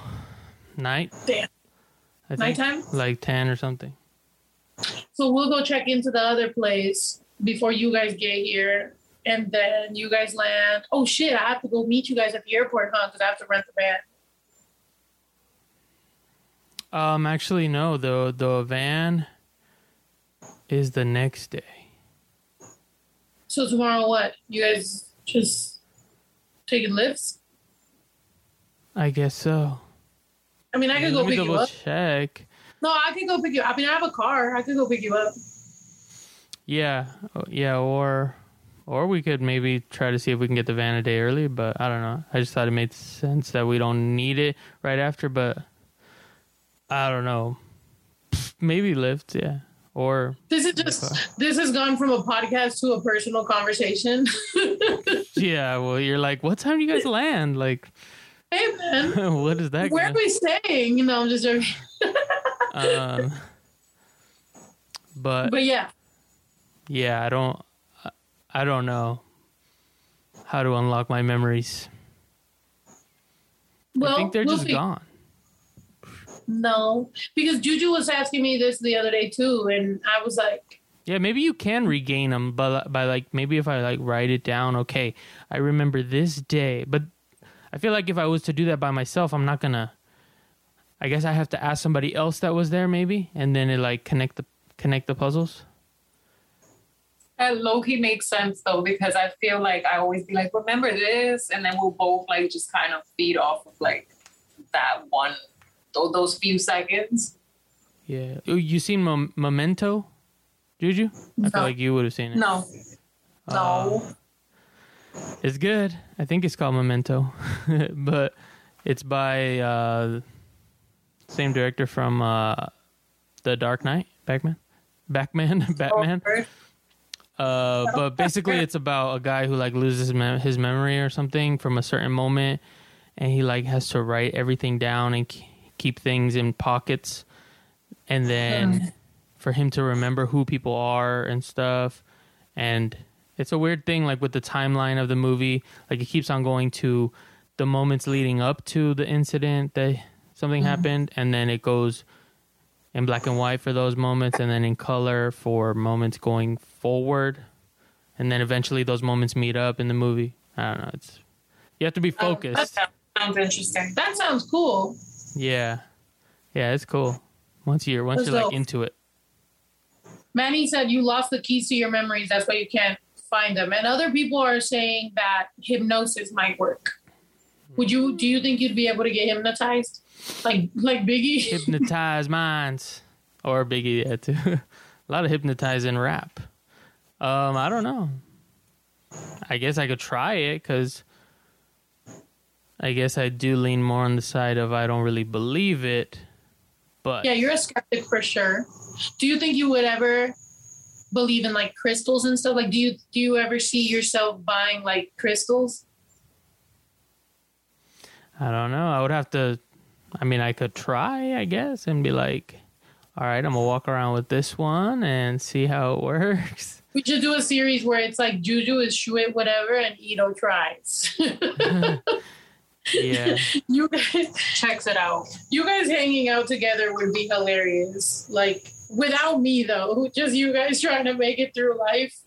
Night? Damn. I think Nighttime? like ten or something. So we'll go check into the other place before you guys get here. And then you guys land. Oh shit, I have to go meet you guys at the airport, huh? Because I have to rent the van. Um, actually, no. The the van is the next day. So tomorrow what? You guys just taking lifts? I guess so. I mean I could Let go pick you up. check. No, I could go pick you up. I mean I have a car. I could go pick you up. Yeah, oh, yeah, or or we could maybe try to see if we can get the van a day early. But I don't know. I just thought it made sense that we don't need it right after. But I don't know. Maybe lift, yeah, or This is just this has gone from a podcast to a personal conversation. yeah. Well, you're like, what time do you guys land? Like, hey man, what is that? where are gonna- we staying? You know, I'm just joking. um, but But yeah. yeah, I don't, I don't know how to unlock my memories. Well, I think they're we'll just gone. No, because Juju was asking me this the other day too, and I was like, Yeah, maybe you can regain them, but by like maybe if I like write it down, okay, I remember this day. But I feel like if I was to do that by myself, I'm not gonna. I guess I have to ask somebody else that was there, maybe, and then it like connect the connect the puzzles. That low key makes sense though, because I feel like I always be like, remember this? And then we'll both like just kind of feed off of like that one, tho- those few seconds. Yeah, Oh, you seen Mem- Memento, Juju? I feel like you would have seen it. No. No. Uh, it's good. I think it's called Memento, but it's by uh, same director from uh, The Dark Knight, Batman, Batman, Batman. Uh, but basically, it's about a guy who like loses his memory or something from a certain moment, and he like has to write everything down and keep things in pockets, and then for him to remember who people are and stuff, and it's a weird thing like with the timeline of the movie, like it keeps on going to the moments leading up to the incident that something mm-hmm. happened, and then it goes in black and white for those moments and then in color for moments going forward and then eventually those moments meet up in the movie i don't know it's you have to be Oh, focused that sounds interesting. that sounds cool. yeah yeah it's cool once you're once Let's you're like into it Manny said you lost the keys to your memories. That's why you can't find them. And other people are saying that hypnosis might work. Would you? Do you think you'd be able to get hypnotized, like like Biggie? hypnotize minds or biggie yeah too a lot of hypnotizing rap Um, I don't know. I guess I could try it because I guess I do lean more on the side of I don't really believe it. But Yeah, you're a skeptic for sure. Do you think you would ever believe in like crystals and stuff? Like, do you do you ever see yourself buying like crystals? I don't know. I would have to. I mean, I could try, I guess, and be like, "All right, I'm gonna walk around with this one and see how it works." We should do a series where it's like Juju is Shuit whatever and Ito tries. yeah, you guys Checks it out. you guys hanging out together would be hilarious. Like without me though, just you guys trying to make it through life.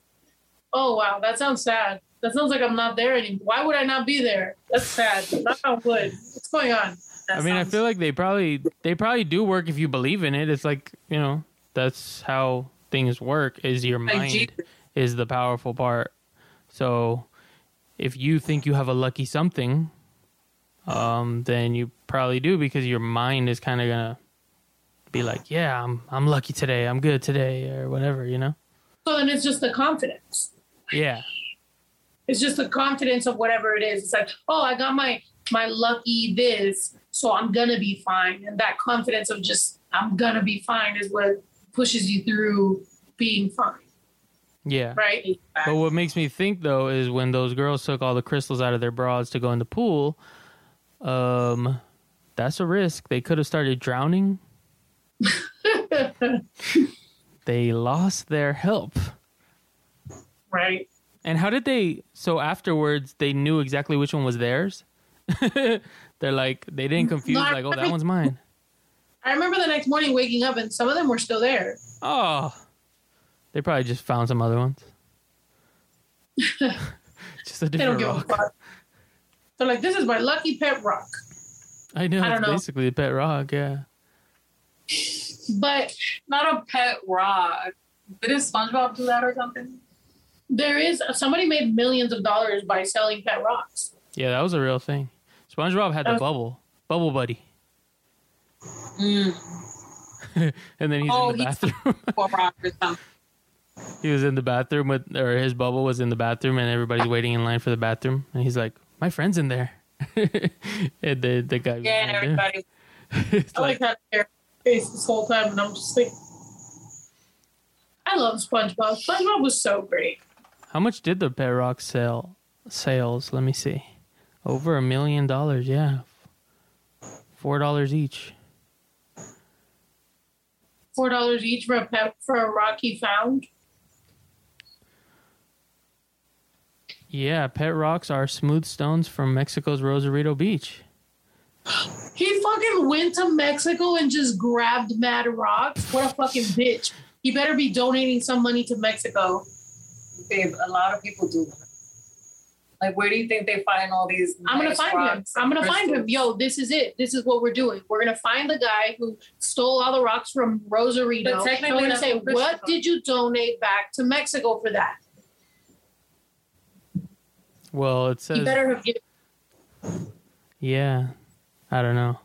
Oh wow, that sounds sad. That sounds like I'm not there anymore. Why would I not be there? That's sad. Not how would. What's going on? I mean, I feel like they probably they probably do work if you believe in it. It's like you know that's how things work. Is your mind is the powerful part. So if you think you have a lucky something, um, then you probably do because your mind is kind of gonna be like, yeah, I'm I'm lucky today. I'm good today, or whatever. You know? So then it's just the confidence. Yeah. It's just the confidence of whatever it is. It's like, oh, I got my my lucky this, so I'm gonna be fine. And that confidence of just I'm gonna be fine is what pushes you through being fine, Yeah. right? But what makes me think though is when those girls took all the crystals out of their bras to go in the pool, um, that's a risk. They could have started drowning. they lost their help. right. And how did they? So afterwards, they knew exactly which one was theirs. They're like they didn't confuse No, like, oh, that one's mine. I remember the next morning waking up and some of them were still there. Oh, they probably just found some other ones. just a They don't different give a rock. fuck. They're like, this is my lucky pet rock. I know I don't it's know. basically a pet rock. Yeah. But Not a pet rock. Did SpongeBob do that or something? there is somebody made millions of dollars by selling pet rocks. Yeah, that was a real thing. SpongeBob had the was- bubble, bubble buddy, Mm. and then he's Oh, in the bathroom. Or rock or something. he was in the bathroom with, or his bubble was in the bathroom, and everybody's waiting in line for the bathroom, and he's like, "My friend's in there," and the the guy. Yeah, and everybody. It's I like like, that face this whole time, and I'm just like, I love SpongeBob. SpongeBob was so great. how much did the pet rock sell? Sales? Let me see. Over a million dollars. Yeah, four dollars each. Four dollars each for a pet for a rock he found. Yeah, pet rocks are smooth stones from Mexico's Rosarito Beach. He fucking went to Mexico and just grabbed mad rocks. What a fucking bitch. He better be donating some money to Mexico. Babe, a lot of people do that. Like, where do you think they find all these? I'm gonna find him. I'm gonna and find him. Yo, this is it. This is what we're doing. We're gonna find the guy who stole all the rocks from Rosarito. But technically and we're gonna say, from what did you donate back to Mexico for that? Well, it He says better have given. Yeah. I don't know.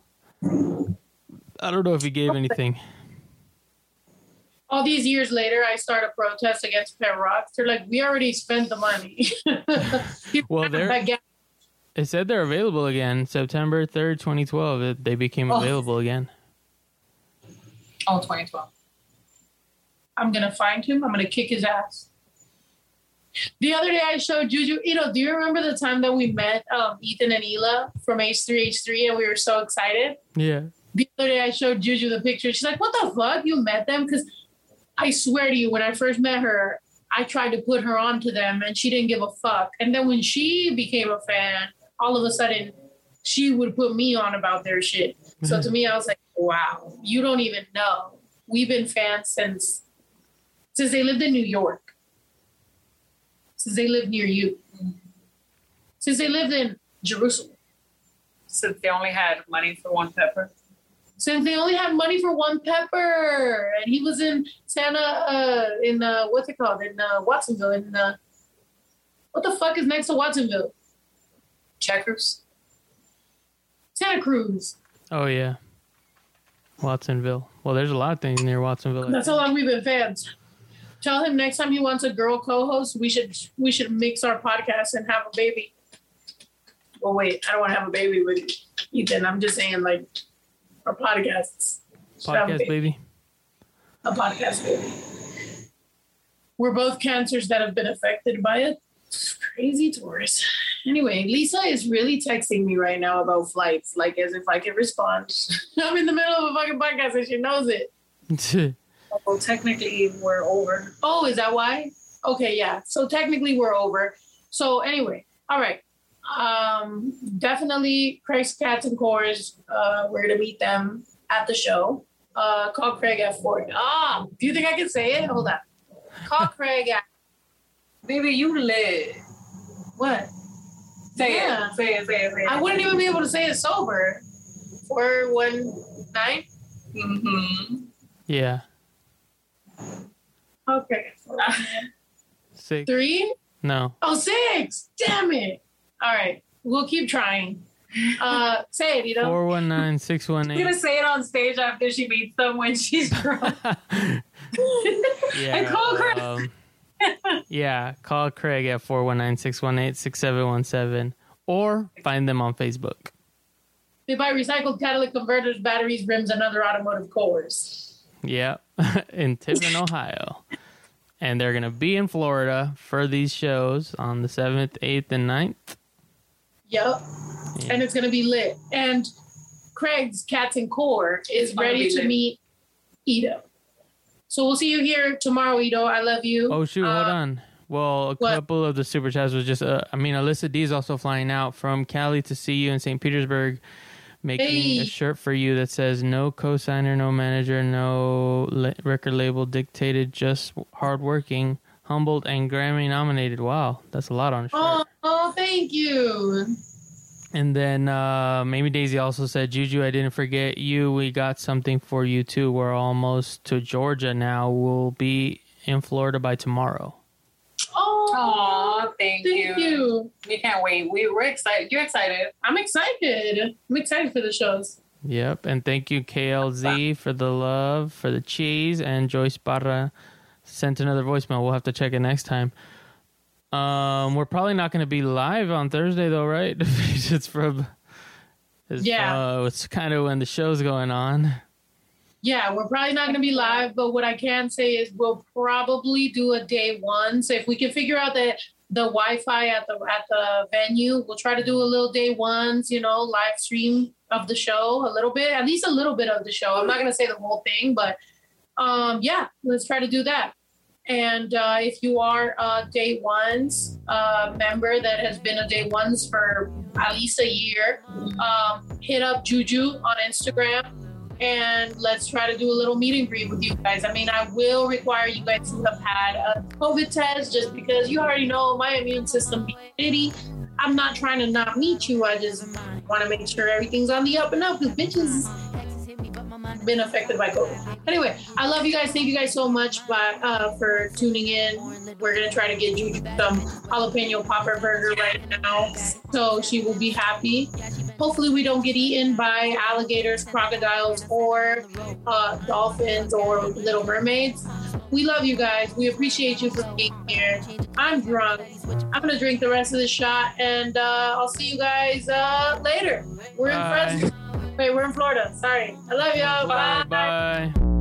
I don't know if he gave anything. All these years later, I start a protest against pet rocks. They're like, we already spent the money. Well, they're Again, it said they're available again September 3rd, 2012. It, they became Oh. available again. Oh, 2012. I'm gonna find him. I'm gonna kick his ass. The other day I showed Juju, you know, do you remember the time that we met um, Ethan and Hila from H3H3 and we were so excited? Yeah. The other day I showed Juju the picture. She's like, what the fuck? You met them? Because I swear to you, when I first met her, I tried to put her on to them and she didn't give a fuck. And then when she became a fan, all of a sudden she would put me on about their shit. So to me, I was like, wow, you don't even know. We've been fans since since they lived in New York. Since they lived near you. Since they lived in Jerusalem. Since they only had money for one pepper. Since they only had money for one pepper, and he was in Santa, uh, in uh, what's it called, in uh, Watsonville, in uh, what the fuck is next to Watsonville? Checkers. Santa Cruz. Oh yeah. Watsonville. Well, there's a lot of things near Watsonville. That's how long we've been fans. Tell him next time he wants a girl co-host, we should we should mix our podcast and have a baby. Well, wait, I don't want to have a baby with Ethan. I'm just saying, like, our podcasts. should have a Podcast, baby. a podcast baby. We're both cancers that have been affected by it. Crazy Taurus. Anyway, Lisa is really texting me right now about flights, like as if I can respond. I'm in the middle of a fucking podcast and she knows it. Well, technically, we're over. Oh, is that why? Okay, yeah. So technically we're over. So anyway, all right. Um, definitely Craig's Cats and Cores. Uh, we're gonna meet them at the show. Uh, call Craig at four. Ah, do you think I can say it? Hold on. Call Craig at Baby, you lit. what? Say Yeah. it. Say it. Say it. Say it. I wouldn't even be able to say it sober. Four one nine. Mm-hmm. yeah. Okay. Six. Three? No. Oh, six. Damn it. All right. We'll keep trying. Uh, say it, you know. Four one nine six one I'm gonna say it on stage after she meets them when she's drunk. Yeah. And call Craig. um, yeah. Call Craig at 419 618 6717 or find them on Facebook. They buy recycled catalytic converters, batteries, rims, and other automotive cores. Yeah. in Tiffin, Ohio. And they're going to be in Florida for these shows on the 7th, 8th, and 9th. Yep. Yeah. And it's gonna be lit. And Craig's Cats and Core is gonna ready to lit. meet Ito. So we'll see you here tomorrow, Ito. I love you. Oh, shoot. Hold Uh, on. Well, a what? couple of the super chats was just, uh, I mean, Alyssa D is also flying out from Cali to see you in St. Petersburg, making Hey. a shirt for you that says no co-signer, no manager, no la- record label dictated, just hardworking, humbled, and Grammy nominated. Wow, that's a lot on a shirt. Oh, oh, thank you. And then uh, maybe Daisy also said, Juju, I didn't forget you. We got something for you too. We're almost to Georgia now. We'll be in Florida by tomorrow. Oh, Aw, thank, you. thank you. We can't wait. We, we're excited. You're excited. I'm excited. I'm excited for the shows. Yep. And thank you, KLZ, for the love, for the cheese. And Joyce Barra sent another voicemail. We'll have to check it next time. Um, we're probably not going to be live on Thursday, though, right? it's from. It's, Yeah. Uh, it's kind of when the show's going on. Yeah, we're probably not going to be live, but what I can say is we'll probably do a day one. So if we can figure out that the Wi-Fi at the at the venue, we'll try to do a little day ones, you know, live stream of the show a little bit, at least a little bit of the show. I'm not going to say the whole thing, but um, yeah, let's try to do that. And uh, if you are a day ones uh, member that has been a day ones for at least a year, um, hit up Juju on Instagram and let's try to do a little meet and greet with you guys. I mean, I will require you guys to have had a COVID test just because you already know my immune system be shitty. I'm not trying to not meet you. I just want to make sure everything's on the up and up because bitches been affected by COVID. Anyway, I love you guys. Thank you guys so much by, uh, for tuning in. We're gonna try to get Juju some jalapeno popper burger right now, so she will be happy. Hopefully, we don't get eaten by alligators, crocodiles, or uh, dolphins or little mermaids. We love you guys. We appreciate you for being here. I'm drunk. I'm gonna drink the rest of the shot, and uh, I'll see you guys uh, later. We're in Fresno. Wait, we're in Florida. Sorry. I love y'all. Bye. Bye.